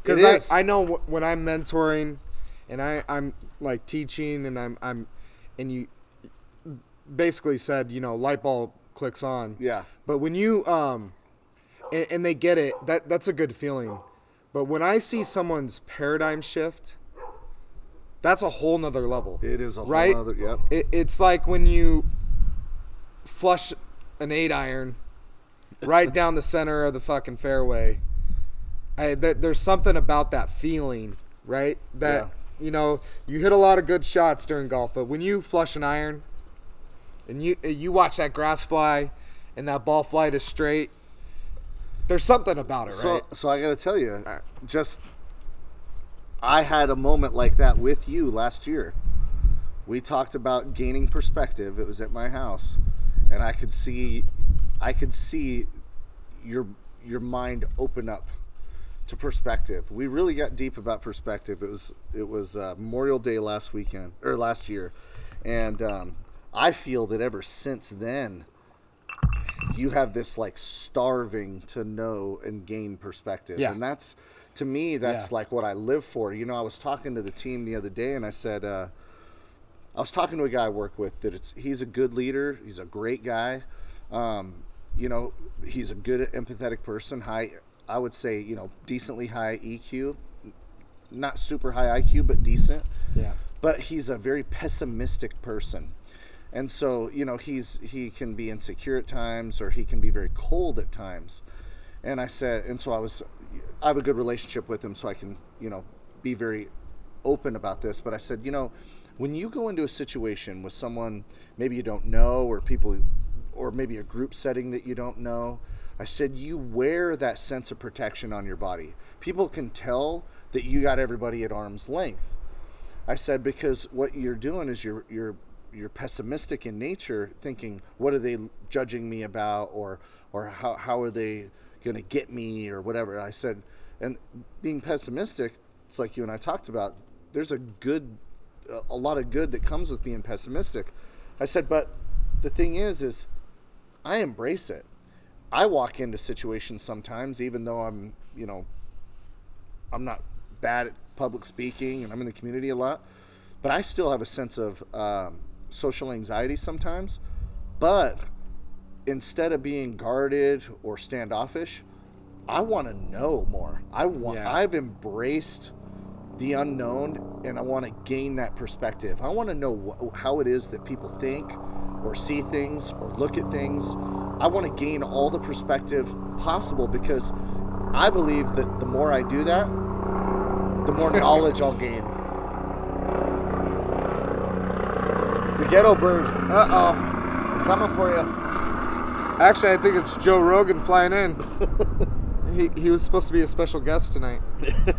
because I, I know wh- when I'm mentoring and I I'm like teaching and I'm I'm and you basically said you know light bulb clicks on. Yeah. But when you um, and, and they get it, that that's a good feeling. But when I see someone's paradigm shift, that's a whole nother level. It is a whole right. nother- yep. It, it's like when you flush an eight iron right down the center of the fucking fairway. I, that, there's something about that feeling, right? That Yeah. you know you hit a lot of good shots during golf, but when you flush an iron and you you watch that grass fly and that ball fly to straight, there's something about it, So, right? so I got to tell you, just I had a moment like that with you last year. We talked about gaining perspective. It was at my house, and I could see, I could see your your mind open up to perspective. We really got deep about perspective. It was it was uh, Memorial Day last weekend or last year, and um, I feel that ever since then, you have this like starving to know and gain perspective. Yeah. And that's to me, that's Yeah. like what I live for. You know, I was talking to the team the other day and I said, uh, I was talking to a guy I work with that it's he's a good leader, he's a great guy. Um, you know, he's a good empathetic person, high I would say, you know, decently high EQ. Not super high IQ, but decent Yeah. but he's a very pessimistic person and so you know he's he can be insecure at times or he can be very cold at times. And i said and so i was i have a good relationship with him so i can you know be very open about this. But i said you know when you go into a situation with someone maybe you don't know or people or maybe a group setting that you don't know i said you wear that sense of protection on your body. People can tell that you got everybody at arm's length. I said because what you're doing is you're you're you're pessimistic in nature, thinking what are they judging me about, or or how how are they going to get me, or whatever. I said, and being pessimistic, it's like you and I talked about. There's a good, a lot of good that comes with being pessimistic. I said, but the thing is, is I embrace it. I walk into situations sometimes, even though I'm, you know, I'm not bad at public speaking and I'm in the community a lot, but I still have a sense of um, social anxiety sometimes. But instead of being guarded or standoffish, I want to know more. I want. Yeah. I've embraced the unknown, and I want to gain that perspective. I want to know wh- how it is that people think, or see things, or look at things. I want to gain all the perspective possible because I believe that the more I do that, the more knowledge I'll gain. It's the ghetto bird Uh oh. coming for you. Actually, I think it's Joe Rogan flying in. he, he was supposed to be a special guest tonight.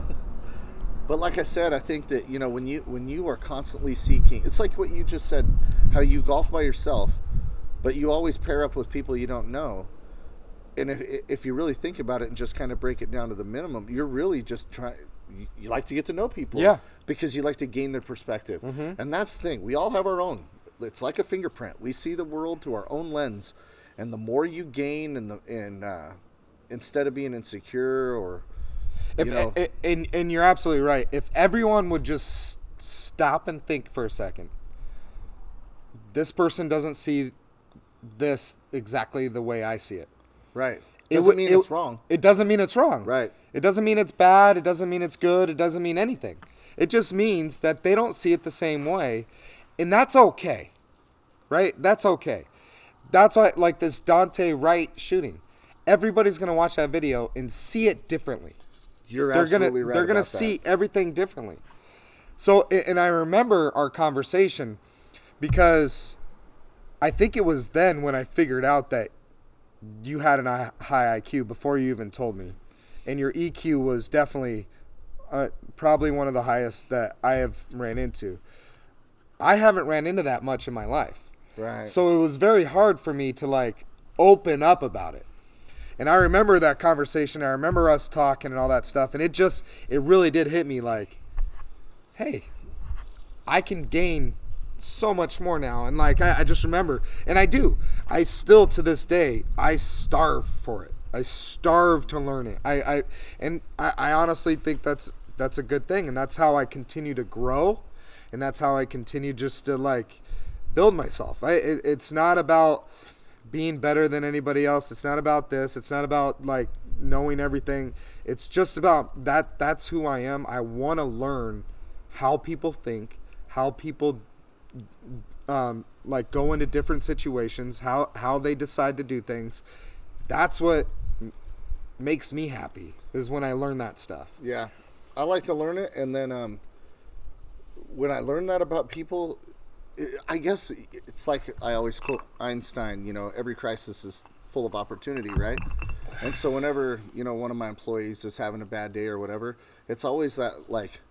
But like I said, I think that you know when you when you are constantly seeking, it's like what you just said, how you golf by yourself, but you always pair up with people you don't know. And if if you really think about it and just kind of break it down to the minimum, you're really just trying. You, you like to get to know people, Yeah. because you like to gain their perspective, and that's the thing. We all have our own. It's like a fingerprint. We see the world through our own lens, and the more you gain, and the and uh, instead of being insecure or If, you know, and, and you're absolutely right. If everyone would just stop and think for a second, this person doesn't see this exactly the way I see it. right, It doesn't mean it- it's wrong. It doesn't mean it's wrong. Right. It doesn't mean it's bad. It doesn't mean it's good. It doesn't mean anything. It just means that they don't see it the same way, and that's okay. Right? That's okay. That's why, like this Daunte Wright shooting, everybody's gonna watch that video and see it differently You're they're absolutely gonna right. they're gonna about that. see everything differently. So and I remember our conversation because I think it was then when I figured out that you had an I- high IQ before you even told me, and your EQ was definitely uh, probably one of the highest that I have ran into. I haven't ran into that much in my life. Right. So it was very hard for me to like open up about it. And I remember that conversation. I remember us talking and all that stuff. And it just, it really did hit me like, hey, I can gain so much more now. And like, I, I just remember, and I do. I still, to this day, I starve for it. I starve to learn it. I, I and I, I honestly think that's that's a good thing, and that's how I continue to grow, and that's how I continue just to like build myself. I, it, it's not about being better than anybody else. It's not about this. It's not about like knowing everything. It's just about that that's who I am. I want to learn how people think, how people um, like go into different situations, how how they decide to do things. That's what makes me happy is when I learn that stuff. Yeah, I like to learn it, and then um, when I learn that about people, I guess it's like I always quote Einstein. You know, every crisis is full of opportunity, right? And so whenever you know one of my employees is having a bad day or whatever, it's always that like,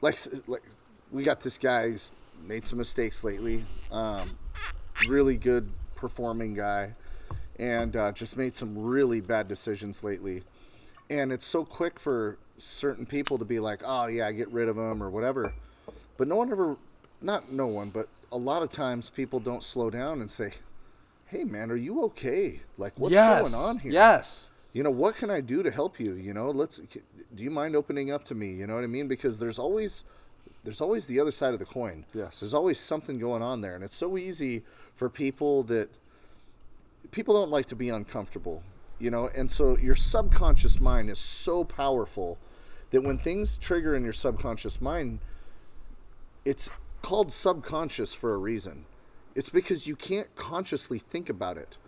like, like we got this guy. He's made some mistakes lately. Um, really good performing guy, and uh, just made some really bad decisions lately. And it's so quick for certain people to be like, "Oh yeah, get rid of them" or whatever. But no one ever, not no one, but a lot of times people don't slow down and say, "Hey man, are you okay? Like what's yes. going on here?" Yes. You know, what can I do to help you? You know, let's do you mind opening up to me? You know what I mean? Because there's always there's always the other side of the coin. Yes. There's always something going on there and it's so easy for people that people don't like to be uncomfortable, you know? And so your subconscious mind is so powerful that when things trigger in your subconscious mind, it's called subconscious for a reason. It's because you can't consciously think about it.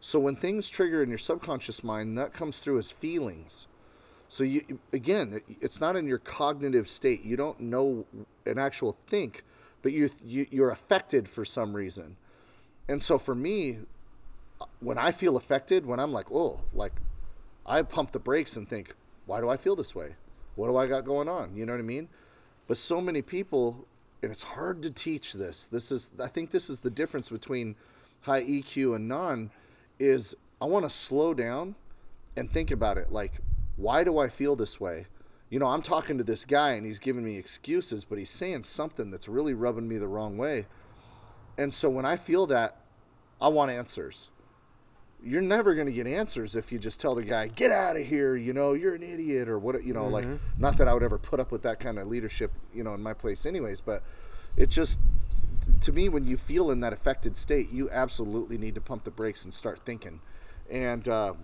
So when things trigger in your subconscious mind, that comes through as feelings. So you again, it's not in your cognitive state. You don't know an actual think, but you, you you're affected for some reason. And so for me, when I feel affected, when I'm like, oh, like I pump the brakes and think, why do I feel this way? What do I got going on? You know what I mean? But so many people, and it's hard to teach this. This is, I think, this is the difference between high EQ and non. Is I want to slow down and think about it. Like, why do I feel this way? You know, I'm talking to this guy and he's giving me excuses, but he's saying something that's really rubbing me the wrong way. And so when I feel that, I want answers you're never going to get answers if you just tell the guy get out of here you know you're an idiot or what you know mm-hmm. like not that i would ever put up with that kind of leadership you know in my place anyways but it just to me when you feel in that affected state you absolutely need to pump the brakes and start thinking. And uh,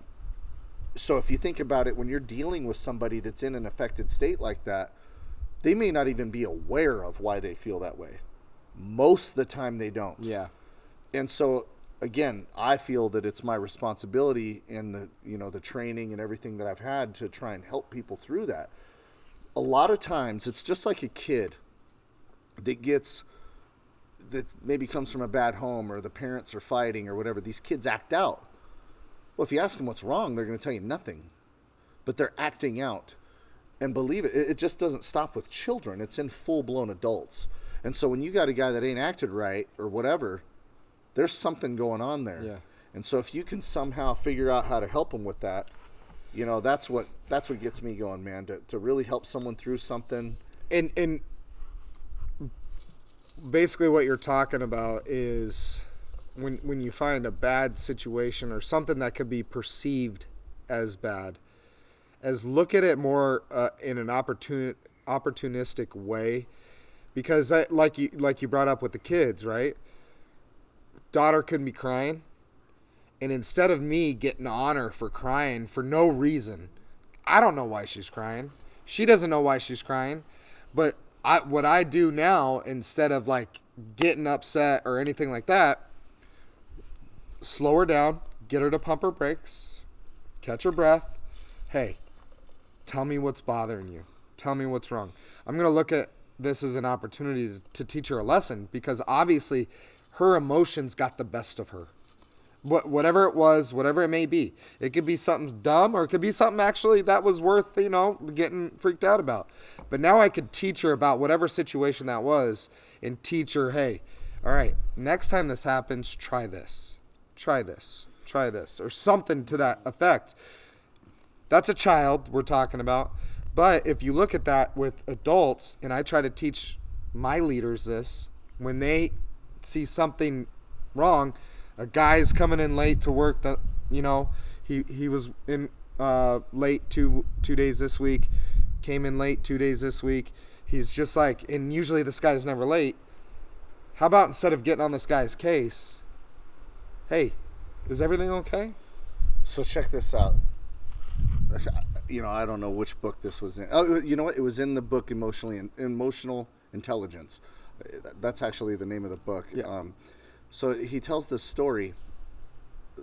so if you think about it when you're dealing with somebody that's in an affected state like that they may not even be aware of why they feel that way. Most of the time they don't. Yeah. And so again, I feel that it's my responsibility in the you know the training and everything that I've had to try and help people through that. A lot of times, it's just like a kid that gets that maybe comes from a bad home or the parents are fighting or whatever. These kids act out. Well, if you ask them what's wrong, they're going to tell you nothing, but they're acting out. And believe it, it just doesn't stop with children. It's in full blown adults. And so when you got a guy that ain't acted right or whatever, there's something going on there. Yeah. And so if you can somehow figure out how to help them with that, you know, that's what that's what gets me going, man. To to really help someone through something. And and basically what you're talking about is when when you find a bad situation or something that could be perceived as bad, as look at it more uh, in an opportun opportunistic way, because I, like you like you brought up with the kids, right? Daughter couldn't be crying. And instead of me getting honor for crying for no reason, I don't know why she's crying. She doesn't know why she's crying. But I, what I do now, instead of like getting upset or anything like that, slow her down, get her to pump her brakes, catch her breath. Hey, tell me what's bothering you. Tell me what's wrong. I'm going to look at this as an opportunity to, to teach her a lesson because obviously her emotions got the best of her. What, whatever it was, whatever it may be. It could be something dumb or it could be something actually that was worth, you know, getting freaked out about. But now I could teach her about whatever situation that was and teach her, hey, all right, next time this happens, try this. Try this. Try this. Or something to that effect. That's a child we're talking about. But if you look at that with adults, and I try to teach my leaders this, when they see something wrong, a guy's coming in late to work that you know he he was in uh, late two two days this week, came in late two days this week. He's just like, and usually this guy's never late. How about instead of getting on this guy's case, hey, is everything okay? So check this out. You know, I don't know which book this was in. Oh, you know what? It was in the book Emotionally Emotional Intelligence. That's actually the name of the book. Yeah. Um, so he tells this story.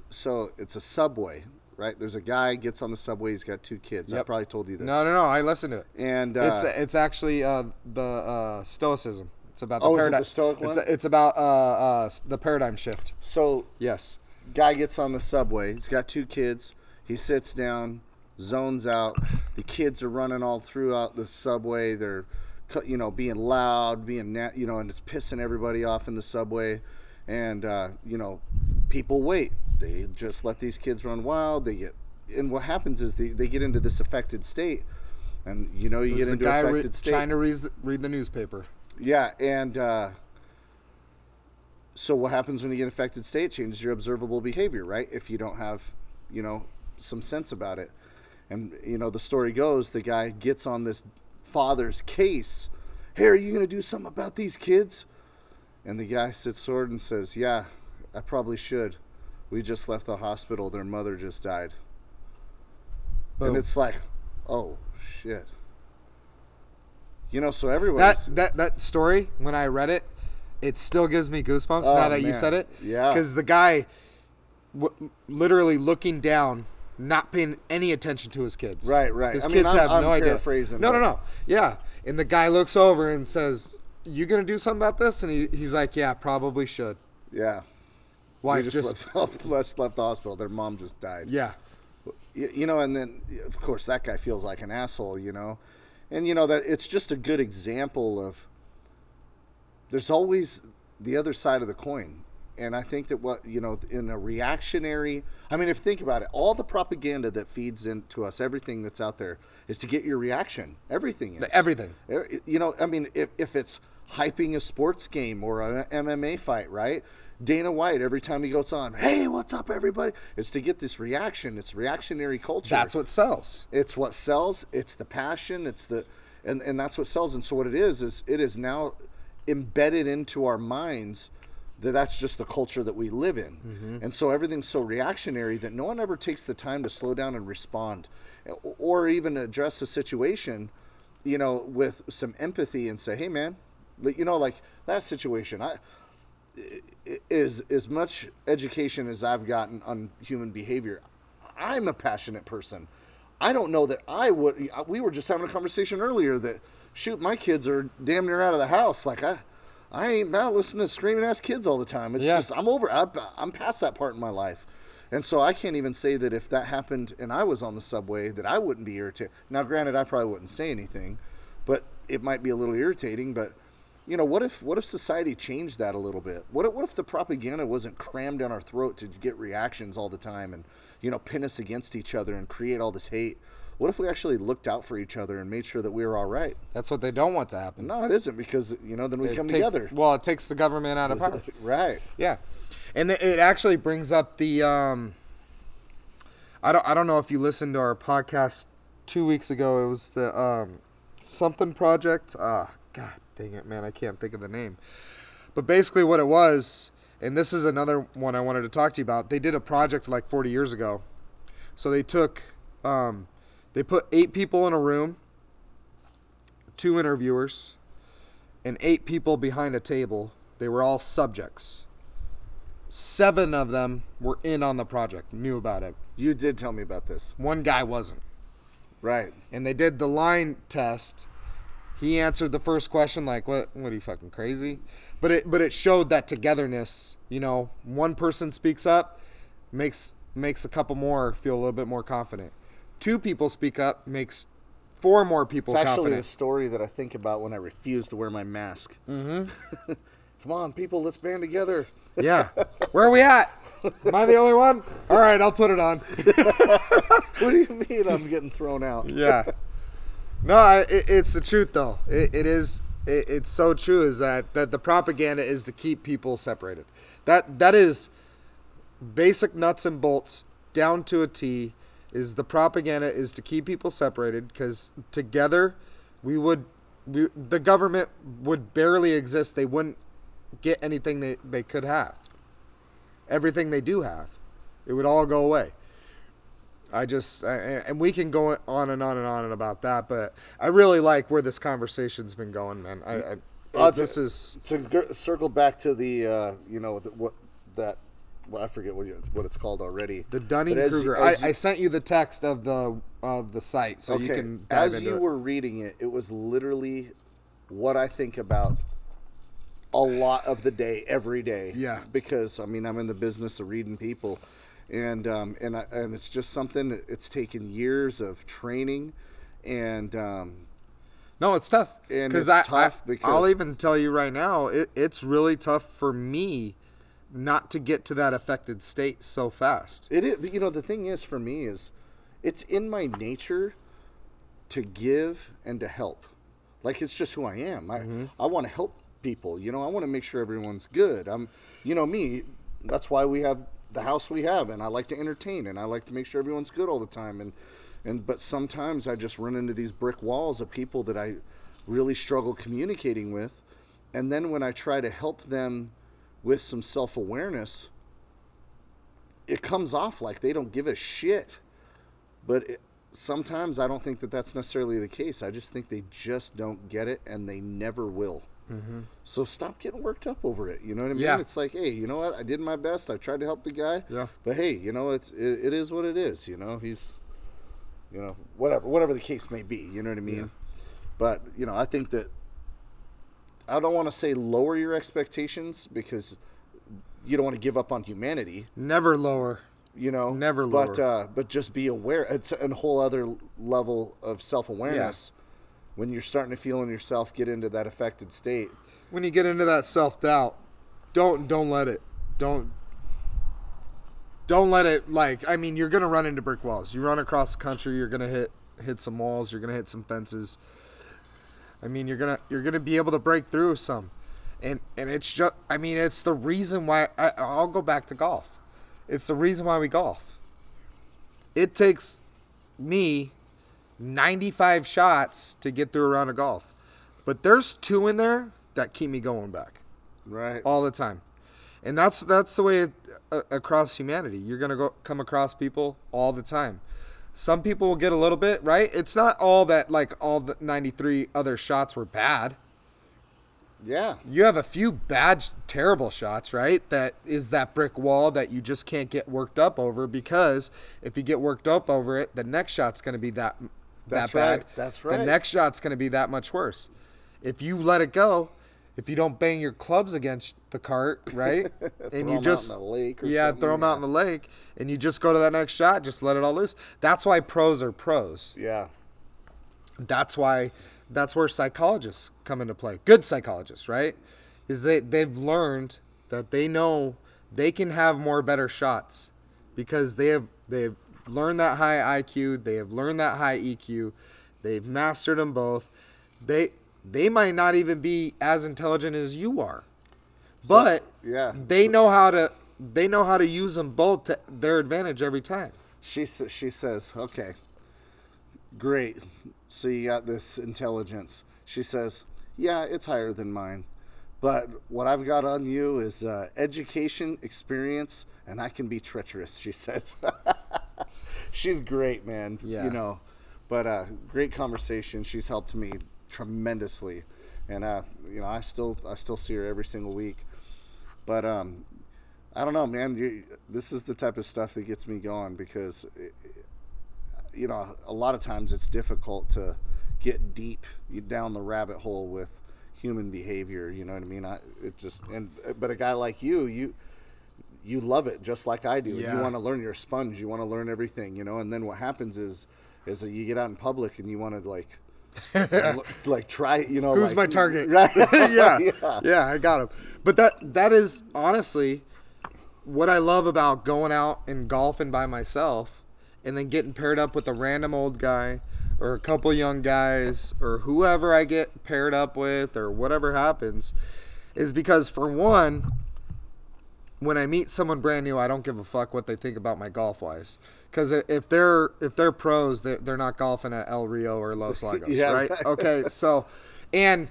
So it's a subway, right? There's a guy gets on the subway. He's got two kids. I probably told you this. No, no, no. I listened to it. And uh, it's it's actually uh, the uh, Stoicism. It's about the Oh, is it the Stoic It's, one? it's about uh, uh, the paradigm shift. so Yes. guy gets on the subway. He's got two kids. He sits down, zones out. The kids are running all throughout the subway. They're, you know, being loud, being, na- you know, and it's pissing everybody off in the subway. And uh, you know, people wait. They just let these kids run wild. They get, and what happens is they, they get into this affected state. And you know, you get into guy affected re- state. trying to read, read the newspaper. Yeah, and uh, so what happens when you get affected state? Changes your observable behavior, right? If you don't have, you know, some sense about it. And you know, the story goes, the guy gets on this father's case. Hey, are you going to do something about these kids? And the guy sits forward and says, "Yeah, I probably should. We just left the hospital. Their mother just died." Boom. And it's like, oh shit. You know, so everyone. that that that story when I read it, it still gives me goosebumps Oh, now that you said it. Yeah. Because the guy, w- literally looking down, not paying any attention to his kids. Right, right. His I mean, kids I'm- have I'm no idea. paraphrasing, No, no, no. Yeah. And the guy looks over and says, "You gonna do something about this?" And he, he's like, "Yeah, probably should." yeah. Why just, just, left, left, left the hospital. Their mom just died. yeah. You, you know, and then of course that guy feels like an asshole. You know, and you know that it's just a good example of. There's always the other side of the coin, and I think that what you know in a reactionary. I mean, if think about it, all the propaganda that feeds into us, everything that's out there, is to get your reaction. Everything is everything. Er, You know, I mean, if, if it's hyping a sports game or an MMA fight, right? Dana White, every time he goes on, hey, what's up, everybody? It's to get this reaction. It's reactionary culture. That's what sells. It's what sells. It's the passion. It's the, and, and that's what sells. And so what it is is it is now embedded into our minds that's just the culture that we live in. Mm-hmm. And so everything's so reactionary that no one ever takes the time to slow down and respond, or even address the situation, you know, with some empathy and say, hey, man, you know, like that situation. I is as much education as I've gotten on human behavior. I'm a passionate person. I don't know that I would. We were just having a conversation earlier that shoot, my kids are damn near out of the house. Like I, I ain't not listening to screaming ass kids all the time. It's Yeah. just I'm over. I'm, I'm past that part in my life. And so I can't even say that if that happened and I was on the subway that I wouldn't be irritated. Now, granted, I probably wouldn't say anything, but it might be a little irritating. But you know, what if what if society changed that a little bit? What if, what if the propaganda wasn't crammed down our throat to get reactions all the time and you know pin us against each other and create all this hate? What if we actually looked out for each other and made sure that we were all right? That's what they don't want to happen. No, it isn't because you know then we It come takes- together. Well, it takes the government out of power. right. Yeah, and it- actually brings up the. Um, I don't. I don't know if you listened to our podcast two weeks ago. It was the um, something project. Ah, God dang it, man! I can't think of the name. But basically, what it was, and this is another one I wanted to talk to you about. They did a project like 40 years ago. So they took, um, they put eight people in a room, two interviewers, and eight people behind a table. They were all subjects. Seven of them were in on the project, knew about it. You did tell me about this. One guy wasn't. Right. And they did the line test. He answered the first question like, "What? What are you fucking crazy?" But it but it showed that togetherness. You know, one person speaks up, makes makes a couple more feel a little bit more confident. Two people speak up, makes four more people It's actually confident. the story that I think about when I refuse to wear my mask. Mm-hmm. Come on, people, let's band together. Yeah. Where are we at? Am I the only one? All right, I'll put it on. what do you mean I'm getting thrown out? Yeah. No, I, it, it's the truth though. It, it is. It, it's so true. Is that that the propaganda is to keep people separated. That that is basic nuts and bolts down to a T. Is the propaganda is to keep people separated because together we would we, the government would barely exist. They wouldn't get anything they, they could have. everything they do have. It would all go away. I just I, and we can go on and on and on and about that, but I really like where this conversation's been going, man. I, I Uh, this to- is to circle back to the uh, you know the, what that I forget what, you, what it's called already. the Dunning But as you- Kruger. I, I sent you the text of the of the site, so you can as you it. were reading it, it was literally what I think about a lot of the day, every day. Yeah. Because I mean, I'm in the business of reading people, and um, and I, and it's just something. It's taken years of training, and um, No, it's tough. And it's I, tough because- I'll even tell you right now, it, it's really tough for me not to get to that affected state so fast. It is, but you know, the thing is for me is, it's in my nature to give and to help. Like it's just who I am. I mm-hmm. I want to help people. You know, I want to make sure everyone's good. I'm, you know, me. That's why we have the house we have, and I like to entertain, and I like to make sure everyone's good all the time. And and but sometimes I just run into these brick walls of people that I really struggle communicating with, and then when I try to help them with some self awareness, it comes off like they don't give a shit. But it, sometimes I don't think that that's necessarily the case. I just think they just don't get it and they never will. Mm-hmm. So stop getting worked up over it. You know what I mean? Yeah. It's like, hey, you know what? I did my best. I tried to help the guy. Yeah. But hey, you know, it's it, it is what it is. You know, he's, you know, whatever whatever the case may be. You know what I mean? But you know, I think that I don't want to say lower your expectations because you don't want to give up on humanity Never lower. you know Never but lower. uh but just be aware it's a whole other level of self-awareness when you're starting to feel in yourself get into that affected state When you get into that self doubt, don't don't let it. Don't don't let it like I mean you're gonna run into brick walls. You run across the country, you're gonna hit hit some walls, you're gonna hit some fences. I mean you're gonna you're gonna be able to break through some. And and it's just I mean it's the reason why I, I'll go back to golf. It's the reason why we golf. It takes me 95 shots to get through a round of golf. But there's two in there that keep me going back right all the time. And that's that's the way it, uh, across humanity. You're to go come across people all the time. Some people will get a little bit, right? It's not all that like all the 93 other shots were bad. yeah You have a few bad terrible shots, right? That is that brick wall that you just can't get worked up over because if you get worked up over it, the next shot's going to be that That's that bad. right. That's right. The next shot's going to be that much worse. If you let it go, if you don't bang your clubs against the cart, right? and you you 'em out just in the lake or yeah, throw them out in the lake, and you just go to that next shot, just let it all loose. That's why pros are pros. Yeah. That's why that's where psychologists come into play. Good psychologists right? Is they they've learned that they know they can have more better shots because they have they've learned that high IQ they have learned that high EQ they've mastered them both. They they might not even be as intelligent as you are. But yeah. they know how to they know how to use them both to their advantage every time. She she says okay great. So you got this intelligence. She says yeah it's higher than mine. But what i've got on you is uh, education experience and i can be treacherous she says. She's great man Yeah. you know. But uh, great conversation. She's helped me tremendously and uh, you know i still i still see her every single week but um, I don't know, man. You, this is the type of stuff that gets me going because, it, you know, a lot of times it's difficult to get deep down the rabbit hole with human behavior. You know what I mean? I it just and but a guy like you, you you love it just like I do. Yeah. You want to learn. You're sponge. You want to learn everything. You know. And then what happens is is that you get out in public and you want to like. like try you know Who's like- my target? right yeah, yeah yeah, I got him. But that that is honestly what I love about going out and golfing by myself, and then getting paired up with a random old guy, or a couple young guys, or whoever I get paired up with, or whatever happens, is because for one, when I meet someone brand new, I don't give a fuck what they think about my golf wise. Because if they're if they're pros, they're, they're not golfing at El Rio or Los Lagos, Yeah, right? right. Okay, so and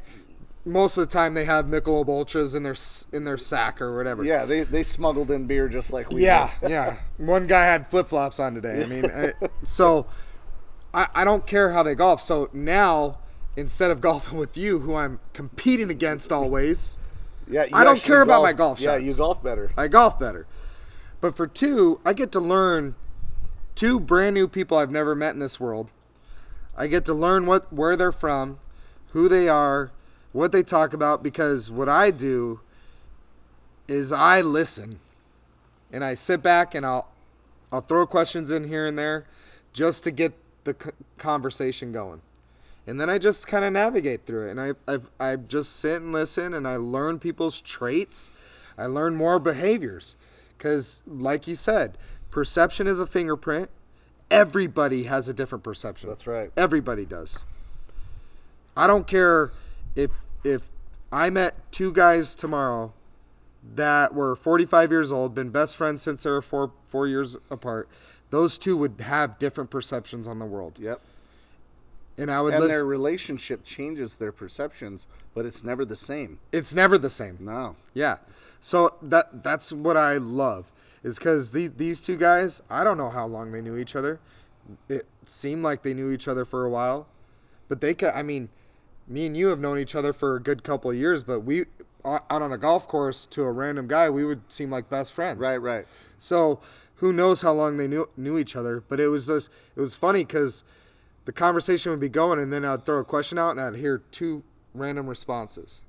most of the time they have Michelob Ultras in their in their sack or whatever. Yeah, they, they smuggled in beer just like we Yeah, yeah. One guy had flip flops on today. I mean, I, so I, I don't care how they golf. So now instead of golfing with you, who I'm competing against always, Yeah, you I don't care about my golf shots. Yeah, you golf better. I golf better. But for two, I get to learn two brand new people I've never met in this world. I get to learn what where they're from, who they are, what they talk about because what I do is I listen. And I sit back and I'll I'll throw questions in here and there just to get the conversation going. And then I just kind of navigate through it and I I've, I just sit and listen and I learn people's traits. I learn more behaviors cuz like you said, perception is a fingerprint. Everybody has a different perception. That's right. Everybody does. I don't care if if I met two guys tomorrow that were 45 years old, been best friends since they were four four years apart. Those two would have different perceptions on the world, Yep. And I would And their relationship changes their perceptions, but it's never the same. It's never the same. No. Yeah. So that that's what I love is because these these two guys, I don't know how long they knew each other. It seemed like they knew each other for a while, but they could. I mean, me and you have known each other for a good couple of years, but we out on a golf course to a random guy, we would seem like best friends. Right, right. So who knows how long they knew knew each other? But it was just it was funny because the conversation would be going, and then I'd throw a question out, and I'd hear two random responses.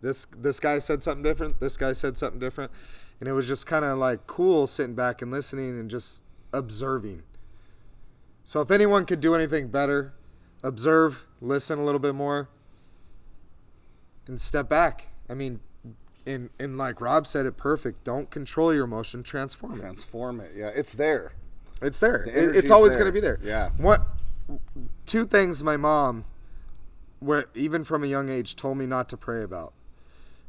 This this guy said something different. This guy said something different, and it was just kind of like cool sitting back and listening and just observing. So if anyone could do anything better, observe, listen a little bit more, and step back. I mean, and and like Rob said it perfect. Don't control your emotion, transform it. Transform it. Yeah, it's there. It's there. The It- it's always going to be there. Yeah. What? Two things my mom, what even from a young age, told me not to pray about,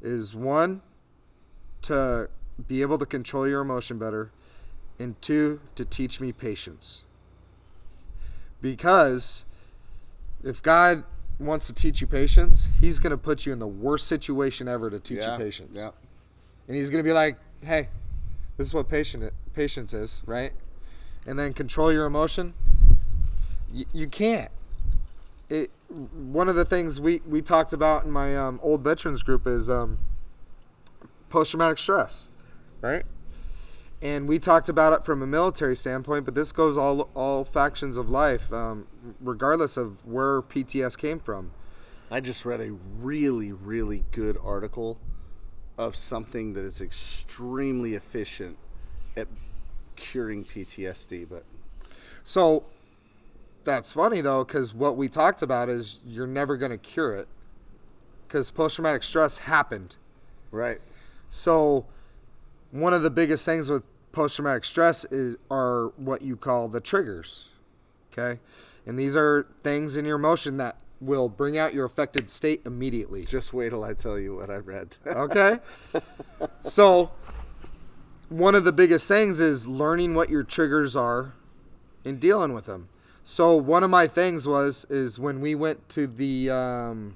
is one, to be able to control your emotion better, and two, to teach me patience. Because if God wants to teach you patience, He's going to put you in the worst situation ever to teach yeah. you patience Yeah. and he's gonna be like, "Hey, this is what patient patience is, right?" And then control your emotion. You can't. It. One of the things we we talked about in my um, old veterans group is um, post traumatic stress, right? And we talked about it from a military standpoint, but this goes all all factions of life, um, regardless of where PTS came from. I just read a really, really good article of something that is extremely efficient at curing PTSD. But So that's funny though, because what we talked about is you're never going to cure it because post traumatic stress happened. right, So one of the biggest things with post traumatic stress is are what you call the triggers. Okay, and these are things in your emotion that will bring out your affected state immediately. just wait till I tell you what I read. Okay. so, one of the biggest things is learning what your triggers are and dealing with them. So, one of my things was is when we went to the um,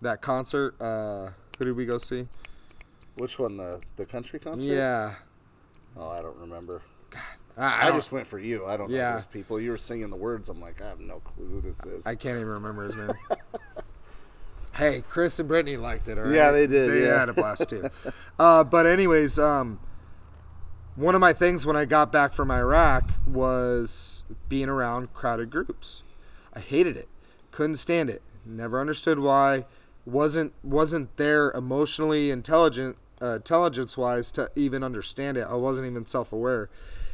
that concert. Uh, who did we go see? Which one? The the country concert? Yeah, Oh, I don't remember. I, I, don't- just went for you. I don't know Yeah. those people. You were singing the words. I'm like, I have no clue who this is. I can't even remember his name. hey, Chris and Brittany liked it. All right? Yeah, they did, They yeah. had a blast too. uh, but anyways, um, one of my things when I got back from Iraq was being around crowded groups. I hated it. Couldn't stand it. Never understood why. wasn't wasn't there emotionally intelligent uh, intelligence wise to even understand it. I wasn't even self aware.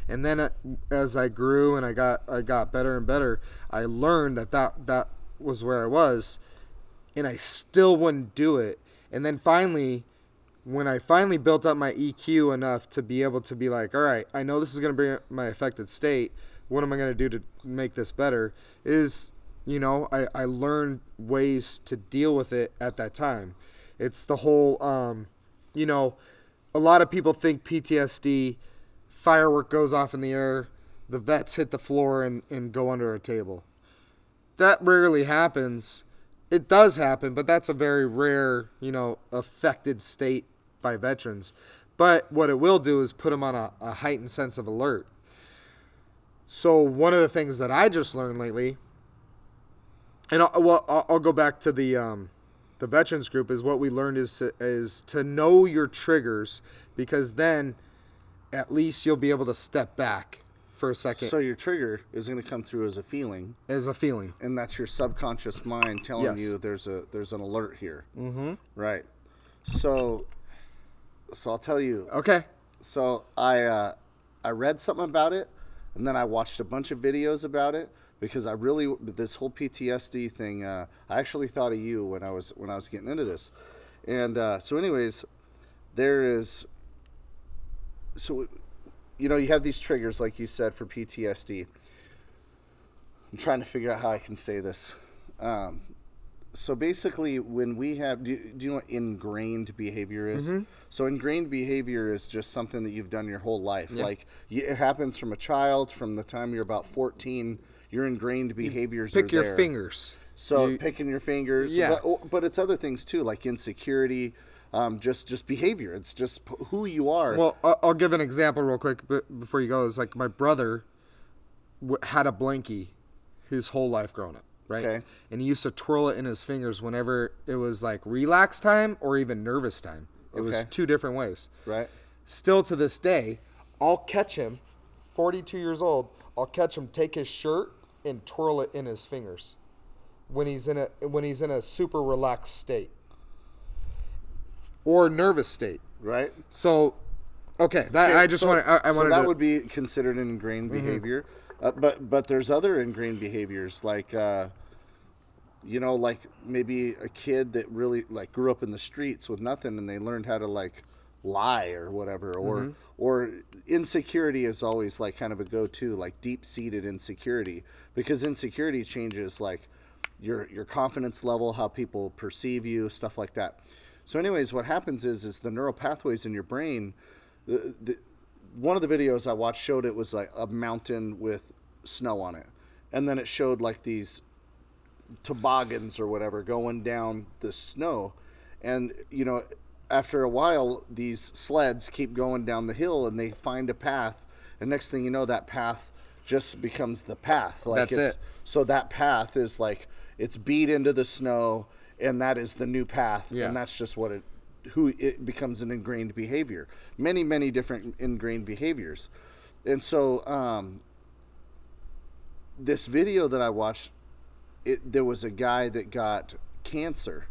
And then uh, as I grew and I got I got better and better, I learned that that that was where I was, and I still wouldn't do it. And then finally, when I finally built up my EQ enough to be able to be like, all right, I know this is going to bring my affected state. What am I going to do to make this better? Is, you know, I, I learned ways to deal with it at that time. It's the whole, um, you know, a lot of people think PTSD, firework goes off in the air, the vets hit the floor and, and go under a table. That rarely happens it does happen, but that's a very rare, you know, affected state by veterans. But what it will do is put them on a, a heightened sense of alert. So one of the things that I just learned lately, and I'll, well, I'll, I'll go back to the um, the veterans group is what we learned is to, is to know your triggers because then at least you'll be able to step back for a second So your trigger is going to come through as a feeling, as a feeling. and that's your subconscious mind telling Yes. you there's a there's an alert here. Mm-hmm. Right. So, so I'll tell you. Okay. So I uh, I read something about it, and then I watched a bunch of videos about it because I really this whole PTSD thing. Uh, I actually thought of you when I was when I was getting into this, and uh, so anyways, there is. So, you know, you have these triggers like you said for PTSD. I'm trying to figure out how I can say this. Um, so basically, when we have, do you, do you know what ingrained behavior is? Mm-hmm. So ingrained behavior is just something that you've done your whole life. Like it happens from a child, from the time you're about 14. Your ingrained behaviors. Pick are your there. fingers. So You- picking your fingers. Yeah. But, but it's other things too, like insecurity, um, just just behavior. It's just who you are. Well, I'll, I'll give an example real quick before you go. It's like my brother had a blankie his whole life growing up, right? Okay. And he used to twirl it in his fingers whenever it was like relax time or even nervous time. It was two different ways. right. Still to this day, I'll catch him, 42 years old, I'll catch him take his shirt and twirl it in his fingers when he's in a when he's in a super relaxed state or nervous state. Right. So, okay, that I just so, want to. I, I so wanted that to. would be considered an ingrained Mm-hmm. behavior, uh, but but there's other ingrained behaviors like, uh, you know, like maybe a kid that really like grew up in the streets with nothing, and they learned how to like lie or whatever, or Mm-hmm. or insecurity is always like kind of a go-to, like deep-seated insecurity, because insecurity changes like your your confidence level, how people perceive you, stuff like that. So, anyways, what happens is is the neural pathways in your brain. The, the, one of the videos I watched showed it was like a mountain with snow on it, and then it showed like these toboggans or whatever going down the snow, and you know, after a while, these sleds keep going down the hill and they find a path, and next thing you know, that path just becomes the path. Like That's it's, it. So that path is like it's beat into the snow, and that is the new path, Yeah. and that's just what it who it becomes an ingrained behavior. Many many different ingrained behaviors, and so um, this video that I watched, it there was a guy that got cancer,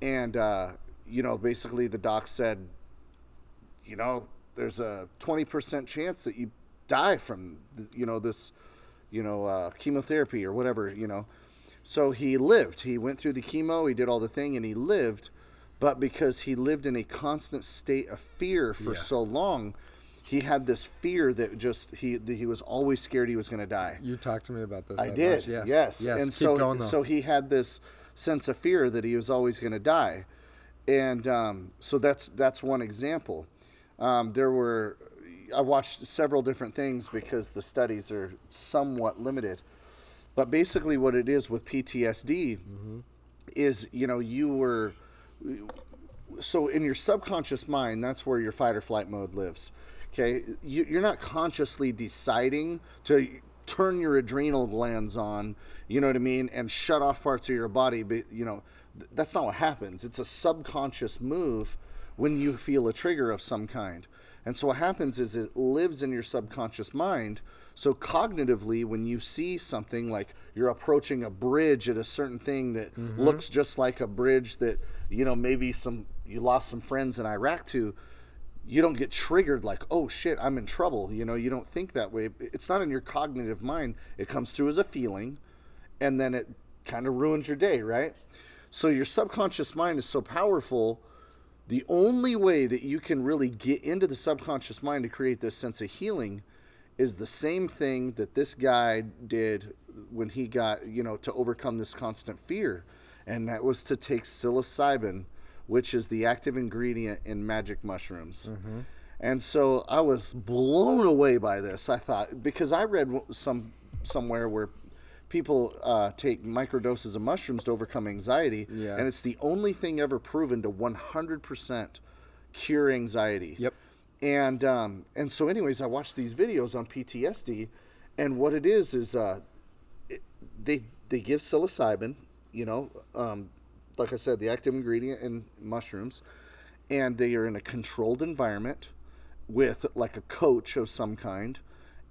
and uh, you know basically the doc said, you know, there's a twenty percent chance that you die from you know this, you know, uh, chemotherapy or whatever you know. So he lived. He went through the chemo. He did all the thing, and he lived. But because he lived in a constant state of fear for Yeah. so long, he had this fear that just he that he was always scared he was going to die. you talked to me about this. I did. much. Yes. Yes. Yes. And Keep so going though. so he had this sense of fear that he was always going to die, and um, so that's that's one example. Um, there were I watched several different things because the studies are somewhat limited, but basically what it is with PTSD Mm-hmm. is you know you were so in your subconscious mind that's where your fight or flight mode lives okay? You, you're not consciously deciding to turn your adrenal glands on you know what i mean and shut off parts of your body but you know th- that's not what happens. It's a subconscious move when you feel a trigger of some kind. And so what happens is it lives in your subconscious mind. So cognitively, when you see something like you're approaching a bridge at a certain thing that mm-hmm. looks just like a bridge that you know maybe some you lost some friends in Iraq to, you don't get triggered like oh shit I'm in trouble. You know you don't think that way. It's not in your cognitive mind. It comes through as a feeling, and then it kind of ruins your day, right? So your subconscious mind is so powerful the only way that you can really get into the subconscious mind to create this sense of healing is the same thing that this guy did when he got, you know, to overcome this constant fear. And that was to take psilocybin, which is the active ingredient in magic mushrooms. And so I was blown away by this. I thought because I read some somewhere where people uh, take microdoses of mushrooms to overcome anxiety, Yeah. and it's the only thing ever proven to 100% cure anxiety. Yep. And um, and so, anyways, I watched these videos on PTSD, and what it is is uh, it, they they give psilocybin, you know, um, like I said, the active ingredient in mushrooms, and they are in a controlled environment with like a coach of some kind,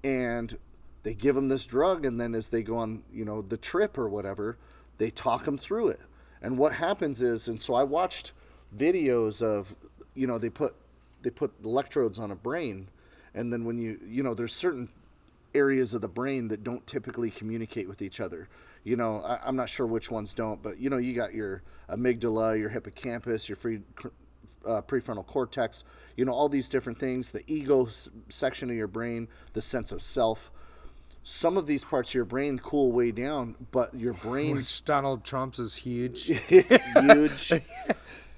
and they give them this drug, and then as they go on, you know, the trip or whatever, they talk them through it. And what happens is, and so I watched videos of, you know, they put they put electrodes on a brain, and then when you, you know, there's certain areas of the brain that don't typically communicate with each other. You know, I, I'm not sure which ones don't, but you know, you got your amygdala, your hippocampus, your free, uh, prefrontal cortex. You know, all these different things. The ego s- section of your brain, the sense of self. Some of these parts of your brain cool way down, but your brain Which Donald Trump's is huge. huge.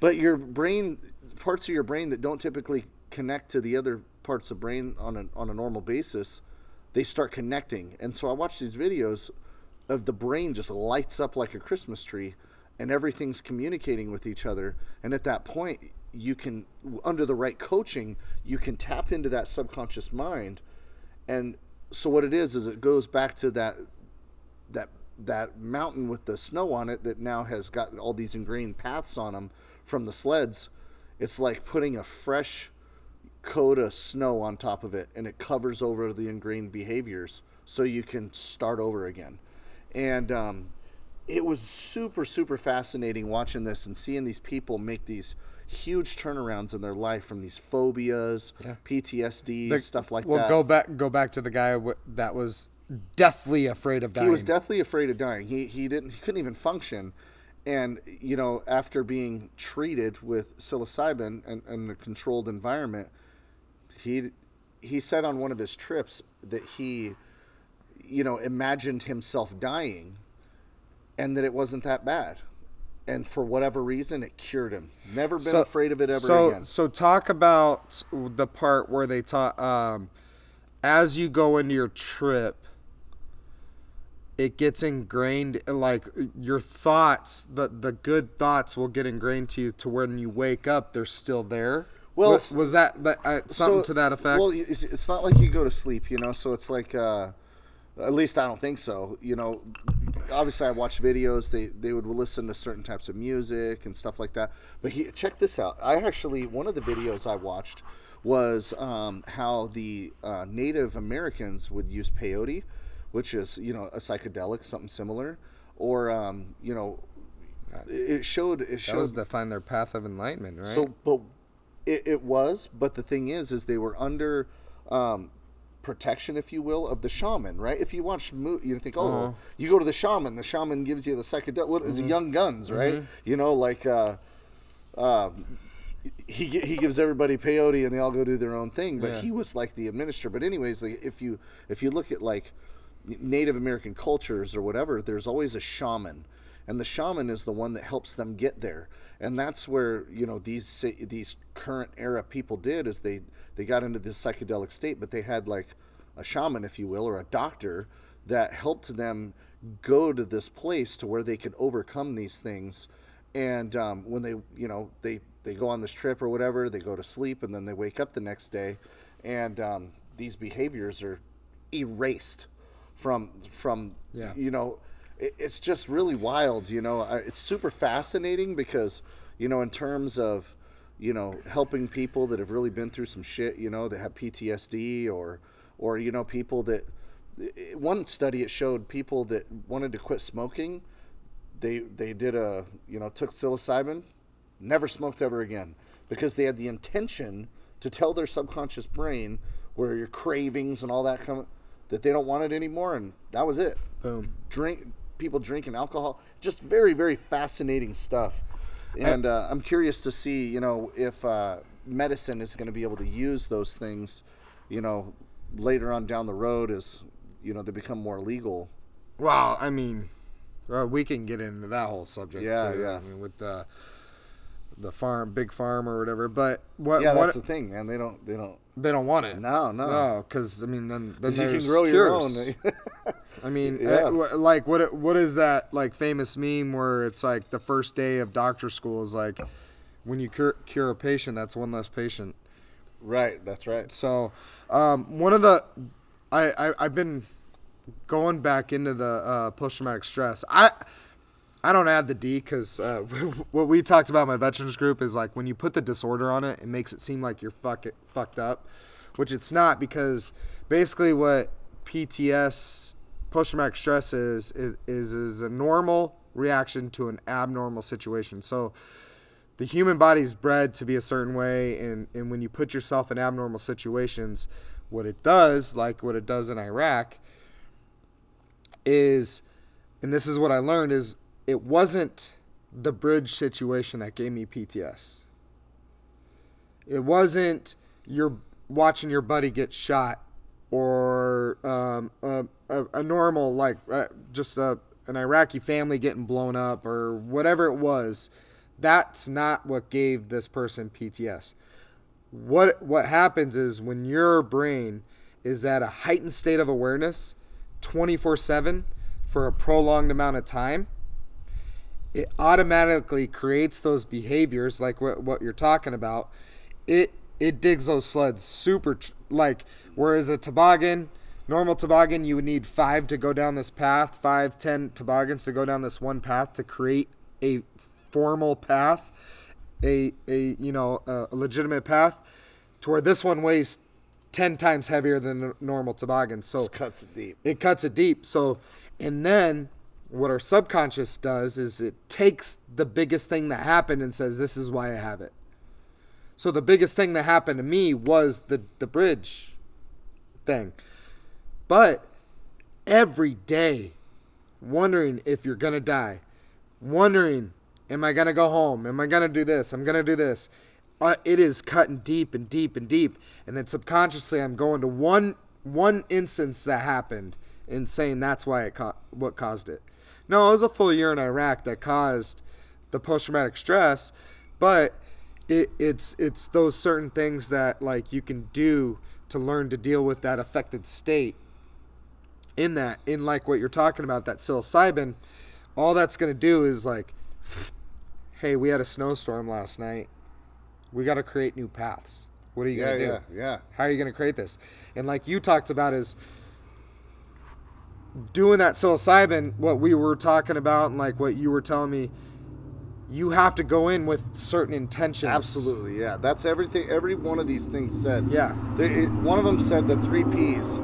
but your brain, parts of your brain that don't typically connect to the other parts of brain on a on a normal basis, they start connecting. And so I watch these videos of the brain just lights up like a Christmas tree, and everything's communicating with each other. And at that point, you can, under the right coaching, you can tap into that subconscious mind. And so what it is is it goes back to that that that mountain with the snow on it that now has got all these ingrained paths on them from the sleds it's like putting a fresh coat of snow on top of it and it covers over the ingrained behaviors so you can start over again and um, it was super super fascinating watching this and seeing these people make these huge turnarounds in their life from these phobias Yeah. ptsd The- stuff like we'll that go back go back to the guy w- that was deathly afraid of dying. He was deathly afraid of dying. He he didn't he couldn't even function. And you know, after being treated with psilocybin and in a controlled environment, he he said on one of his trips that he you know, imagined himself dying and that it wasn't that bad. And for whatever reason it cured him. Never been afraid of it ever so, again. So talk about the part where they taught um, as you go into your trip, it gets ingrained. Like your thoughts, the the good thoughts will get ingrained to you to when you wake up, they're still there. Well, was, was that, that uh, something So- to that effect? Well, it's, it's not like you go to sleep, you know. So it's like, uh, at least I don't think so. You know, obviously I watch videos. They they would listen to certain types of music and stuff like that. But he, check this out. I actually one of the videos I watched was um, how the uh, Native Americans would use peyote, which is you know a psychedelic, something similar, or um, you know. It showed. It shows showed to find their path of enlightenment, right? so, but it, it was. But the thing is, is they were under um, protection, if you will, of the shaman, right? If you watch, mo- you think, oh, Uh-huh. you go to the shaman. The shaman gives you the psychedelic. Well, Mm-hmm. it's Young Guns, right? You know, like. Uh, uh, he he gives everybody peyote and they all go do their own thing, but Yeah. he was like the administrator. But anyways, like if you if you look at like Native American cultures or whatever, there's always a shaman, and the shaman is the one that helps them get there. And that's where you know these these current era people did is they they got into this psychedelic state, but they had like a shaman, if you will, or a doctor that helped them go to this place to where they could overcome these things. And um, when they you know they they go on this trip or whatever, they go to sleep and then they wake up the next day, and um, these behaviors are erased from from Yeah. you know it, it's just really wild you know it's super fascinating because you know in terms of you know helping people that have really been through some shit you know that have PTSD or or you know people that one study it showed people that wanted to quit smoking they they did a you know took psilocybin never smoked ever again because they had the intention to tell their subconscious brain where your cravings and all that come that they don't want it anymore and that was it Boom. drink people drinking alcohol just very very fascinating stuff and uh, i'm curious to see you know if uh, medicine is going to be able to use those things you know later on down the road as you know they become more legal Well, I mean, well, we can get into that whole subject. Yeah, too. yeah. I mean, with the the farm, big farm or whatever. But what? Yeah, what that's the thing, man. They don't. They don't. They don't want it. No, no. No, because I mean, then then you can grow your own. I mean, Yeah. uh, like what what is that like famous meme where it's like the first day of doctor school is like when you cure, cure a patient, that's one less patient. right. That's right. So, um, one of the I, I I've been going back into the uh, post traumatic stress. I I don't add the D because uh, what we talked about in my veterans group is like when you put the disorder on it, it makes it seem like you're fuck it, fucked up, which it's not because basically what PTS post traumatic stress is, is is is a normal reaction to an abnormal situation. So the human body's bred to be a certain way and, and when you put yourself in abnormal situations what it does like what it does in iraq is and this is what i learned is it wasn't the bridge situation that gave me pts it wasn't your watching your buddy get shot or um, a, a, a normal like uh, just a, an iraqi family getting blown up or whatever it was that's not what gave this person PTS. What what happens is when your brain is at a heightened state of awareness 24/7 for a prolonged amount of time, it automatically creates those behaviors like what, what you're talking about. It it digs those sleds super like whereas a toboggan normal toboggan you would need five to go down this path five ten toboggans to go down this one path to create a formal path, a a you know a legitimate path, to where this one weighs ten times heavier than a normal toboggan. So Just cuts it deep. it cuts it deep. So and then what our subconscious does is it takes the biggest thing that happened and says this is why I have it. So the biggest thing that happened to me was the the bridge thing. But every day wondering if you're going to die, wondering am I going to go home? Am I going to do this? I'm going to do this. Uh, it is cutting deep and deep and deep and then subconsciously I'm going to one one instance that happened and saying that's why it ca- what caused it. No, it was a full year in Iraq that caused the post traumatic stress, but it, it's it's those certain things that like you can do to learn to deal with that affected state. In that, in like what you're talking about, that psilocybin, all that's gonna do is like, hey, we had a snowstorm last night. We got to create new paths. What are you Yeah, gonna do? yeah, yeah. How are you going to create this? And like you talked about is doing that psilocybin, what we were talking about and like what you were telling me, you have to go in with certain intentions. Absolutely, yeah. That's everything. Every one of these things said. Yeah. They- it- one of them said the three P's.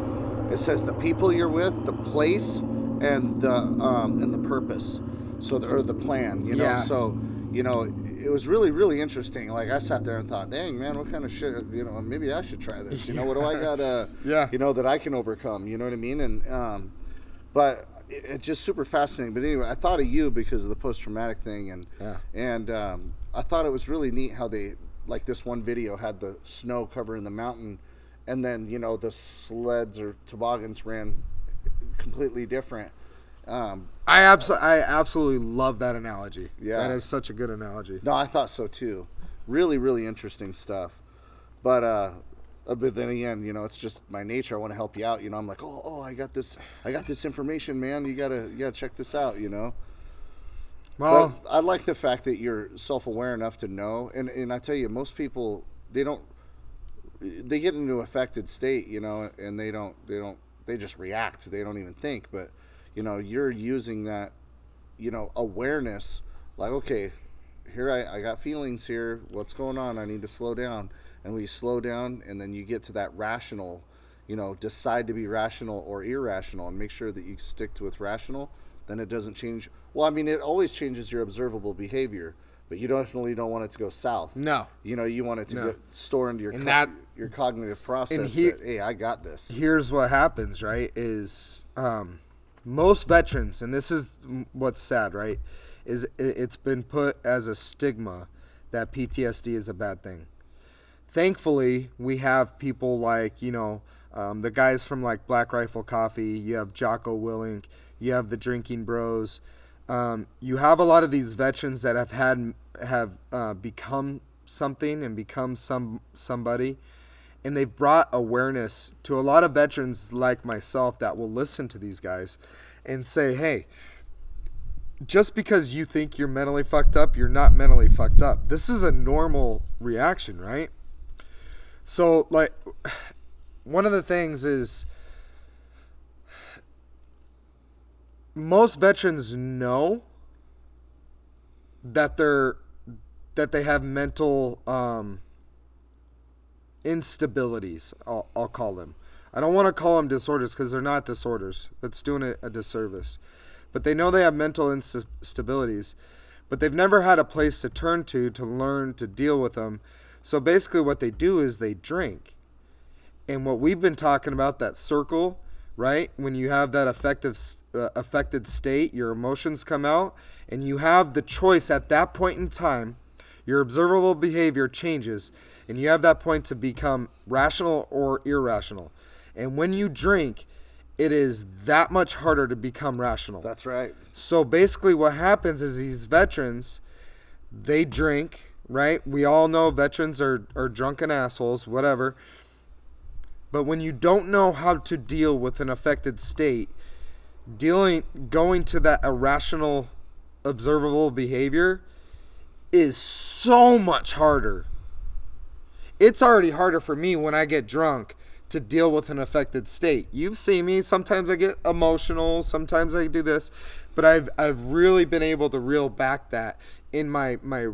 It says the people you're with, the place, and the um, and the purpose. So the, or the plan. You know. Yeah. So you know, it was really really interesting. Like I sat there and thought, dang man, what kind of shit? You know, maybe I should try this. You know, what do I got? Uh, Yeah. You know that I can overcome. You know what I mean? And um, but it- it's just super fascinating. But anyway, I thought of you because of the post traumatic thing, and Yeah. and um, I thought it was really neat how they like this one video had the snow covering the mountain, and then you know the sleds or toboggans ran completely different. Um, I absolutely, I absolutely love that analogy. Yeah. that is such a good analogy. no, I thought so too. Really, really interesting stuff. But uh, uh, but then again, you know, it's just my nature. I want to help you out. You know, I'm like, oh, oh, I got this, I got this information, man. You gotta, you gotta check this out. You know. Well, But I like the fact that you're self-aware enough to know, and and I tell you, most people they don't, they get into affected state, you know, and they don't, they don't, they just react. They don't even think. But you know, you're using that, you know, awareness. Like, okay, here I, I got feelings here. What's going on? I need to slow down. And we slow down, and then you get to that rational, you know, decide to be rational or irrational, and make sure that you stick to with rational. Then it doesn't change. Well, I mean, it always changes your observable behavior, but you definitely don't want it to go south. No. You know, you want it to No. get store into your co- that- your cognitive process. he- that, hey, I got this. here's what happens, right? Is um, most veterans, and this is what's sad, right? Is it's been put as a stigma that PTSD is a bad thing. Thankfully, we have people like you know um, the guys from like Black Rifle Coffee. You have Jocko Willink. You have the Drinking Bros. Um, you have a lot of these veterans that have had have uh, become something and become some somebody, and they've brought awareness to a lot of veterans like myself that will listen to these guys and say, "Hey, just because you think you're mentally fucked up, you're not mentally fucked up. This is a normal reaction, right?" So, like, one of the things is most veterans know that they're that they have mental um, instabilities. I'll, I'll call them. I don't want to call them disorders because they're not disorders. That's doing it a disservice. But they know they have mental instabilities, but they've never had a place to turn to to learn to deal with them. So basically, what they do is they drink. And what we've been talking about, that circle, right? When you have that affective, uh, affected state, your emotions come out, and you have the choice at that point in time your observable behavior changes, and you have that point to become rational or irrational. And when you drink, it is that much harder to become rational. That's right. So basically, what happens is these veterans, they drink, right? We all know veterans are, are drunken assholes, whatever. But when you don't know how to deal with an affected state, dealing going to that irrational observable behavior is so much harder. It's already harder for me when I get drunk to deal with an affected state. You've seen me. Sometimes I get emotional. Sometimes I do this, but I've I've really been able to reel back that in my my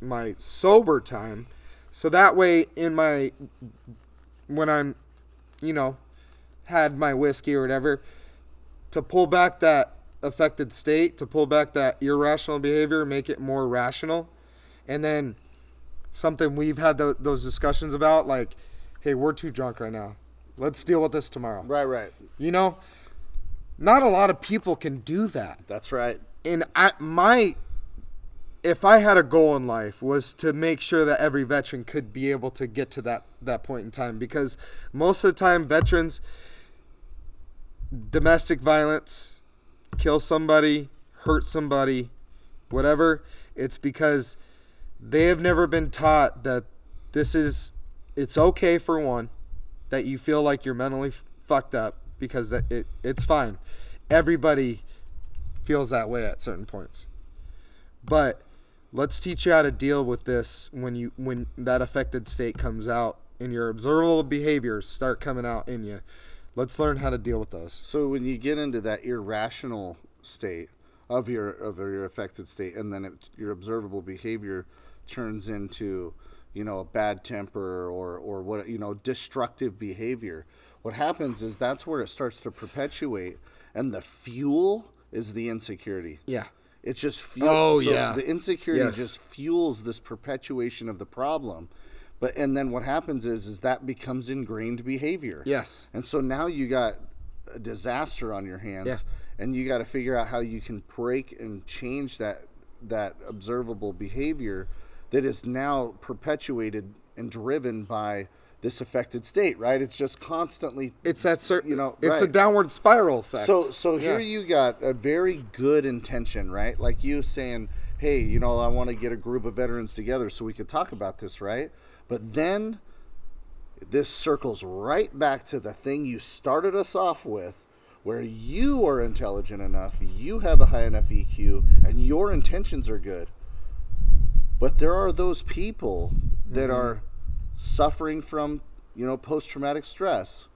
my sober time, so that way in my when I'm, you know, had my whiskey or whatever, to pull back that affected state, to pull back that irrational behavior, make it more rational and then something we've had the, those discussions about, like, hey, we're too drunk right now. Let's deal with this tomorrow. Right, right. You know, not a lot of people can do that. That's right. And I, my, if I had a goal in life was to make sure that every veteran could be able to get to that that point in time, because most of the time veterans, domestic violence, kill somebody, hurt somebody, whatever, it's because they have never been taught that this is it's okay for one that you feel like you're mentally fucked up because it it's fine. Everybody feels that way at certain points. But let's teach you how to deal with this when you when that affected state comes out and your observable behaviors start coming out in you. Let's learn how to deal with those. So when you get into that irrational state of your of your affected state and then it, your observable behavior turns into you know a bad temper or or what you know destructive behavior what happens is that's where it starts to perpetuate and the fuel is the insecurity yeah it's just fuel oh so yeah the insecurity yes. just fuels this perpetuation of the problem but and then what happens is is that becomes ingrained behavior yes and so now you got a disaster on your hands yeah. and you got to figure out how you can break and change that that observable behavior that is now perpetuated and driven by this affected state, right? It's just constantly. It's that certain, you know, it's right. a downward spiral effect. So, so Yeah. here you got a very good intention, right? Like you saying, "Hey, you know, I want to get a group of veterans together so we could talk about this, right?" But then this circles right back to the thing you started us off with, where you are intelligent enough, you have a high enough EQ, and your intentions are good. But there are those people that Mm-hmm. are suffering from, you know, post traumatic stress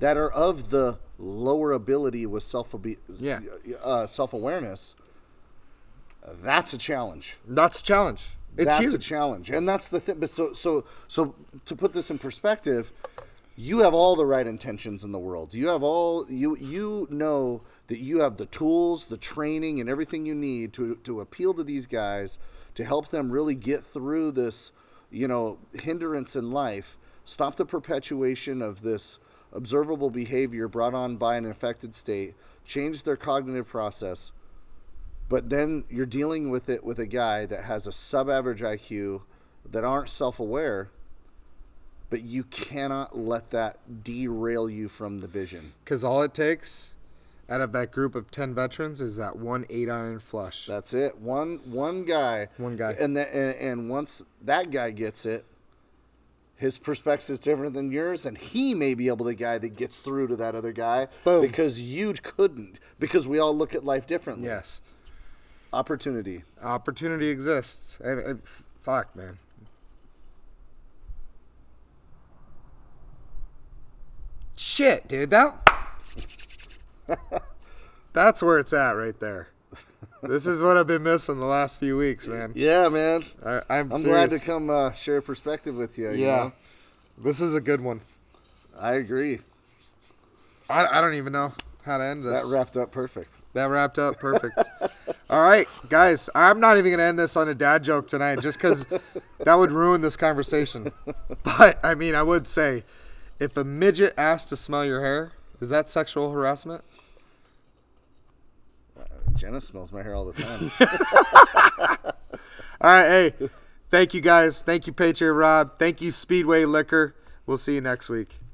that are of the lower ability with self Yeah. uh, self awareness. That's a challenge. that's a challenge. It's that's huge. a challenge, and that's the thing. But so, so, so to put this in perspective, you have all the right intentions in the world. You have all you you know that you have the tools, the training, and everything you need to to appeal to these guys to help them really get through this, you know, hindrance in life. Stop the perpetuation of this observable behavior brought on by an affected state. Change their cognitive process but then you're dealing with it with a guy that has a sub average IQ that aren't self aware, but you cannot let that derail you from the vision. Because all it takes out of that group of 10 veterans is that one eight iron flush. That's it. One one guy. One guy. And that and, and once that guy gets it, his perspective is different than yours, and he may be able to the guy that gets through to that other guy Boom. because you couldn't. Because we all look at life differently. yes. Opportunity. Opportunity exists. And, and fuck, man. Shit, dude. That. That's where it's at right there. This is what I've been missing the last few weeks, man. Yeah, man. I, I'm, I'm glad to come uh, share perspective with you. you Yeah. know? This is a good one. I agree. I, I don't even know how to end this. That wrapped up perfect. That wrapped up perfect. All right, guys. I'm not even gonna end this on a dad joke tonight, just because that would ruin this conversation. But I mean, I would say, if a midget asks to smell your hair, is that sexual harassment? Jenna smells my hair all the time. All right, hey, thank you guys. Thank you, Patriot Rob. Thank you, Speedway Liquor. We'll see you next week.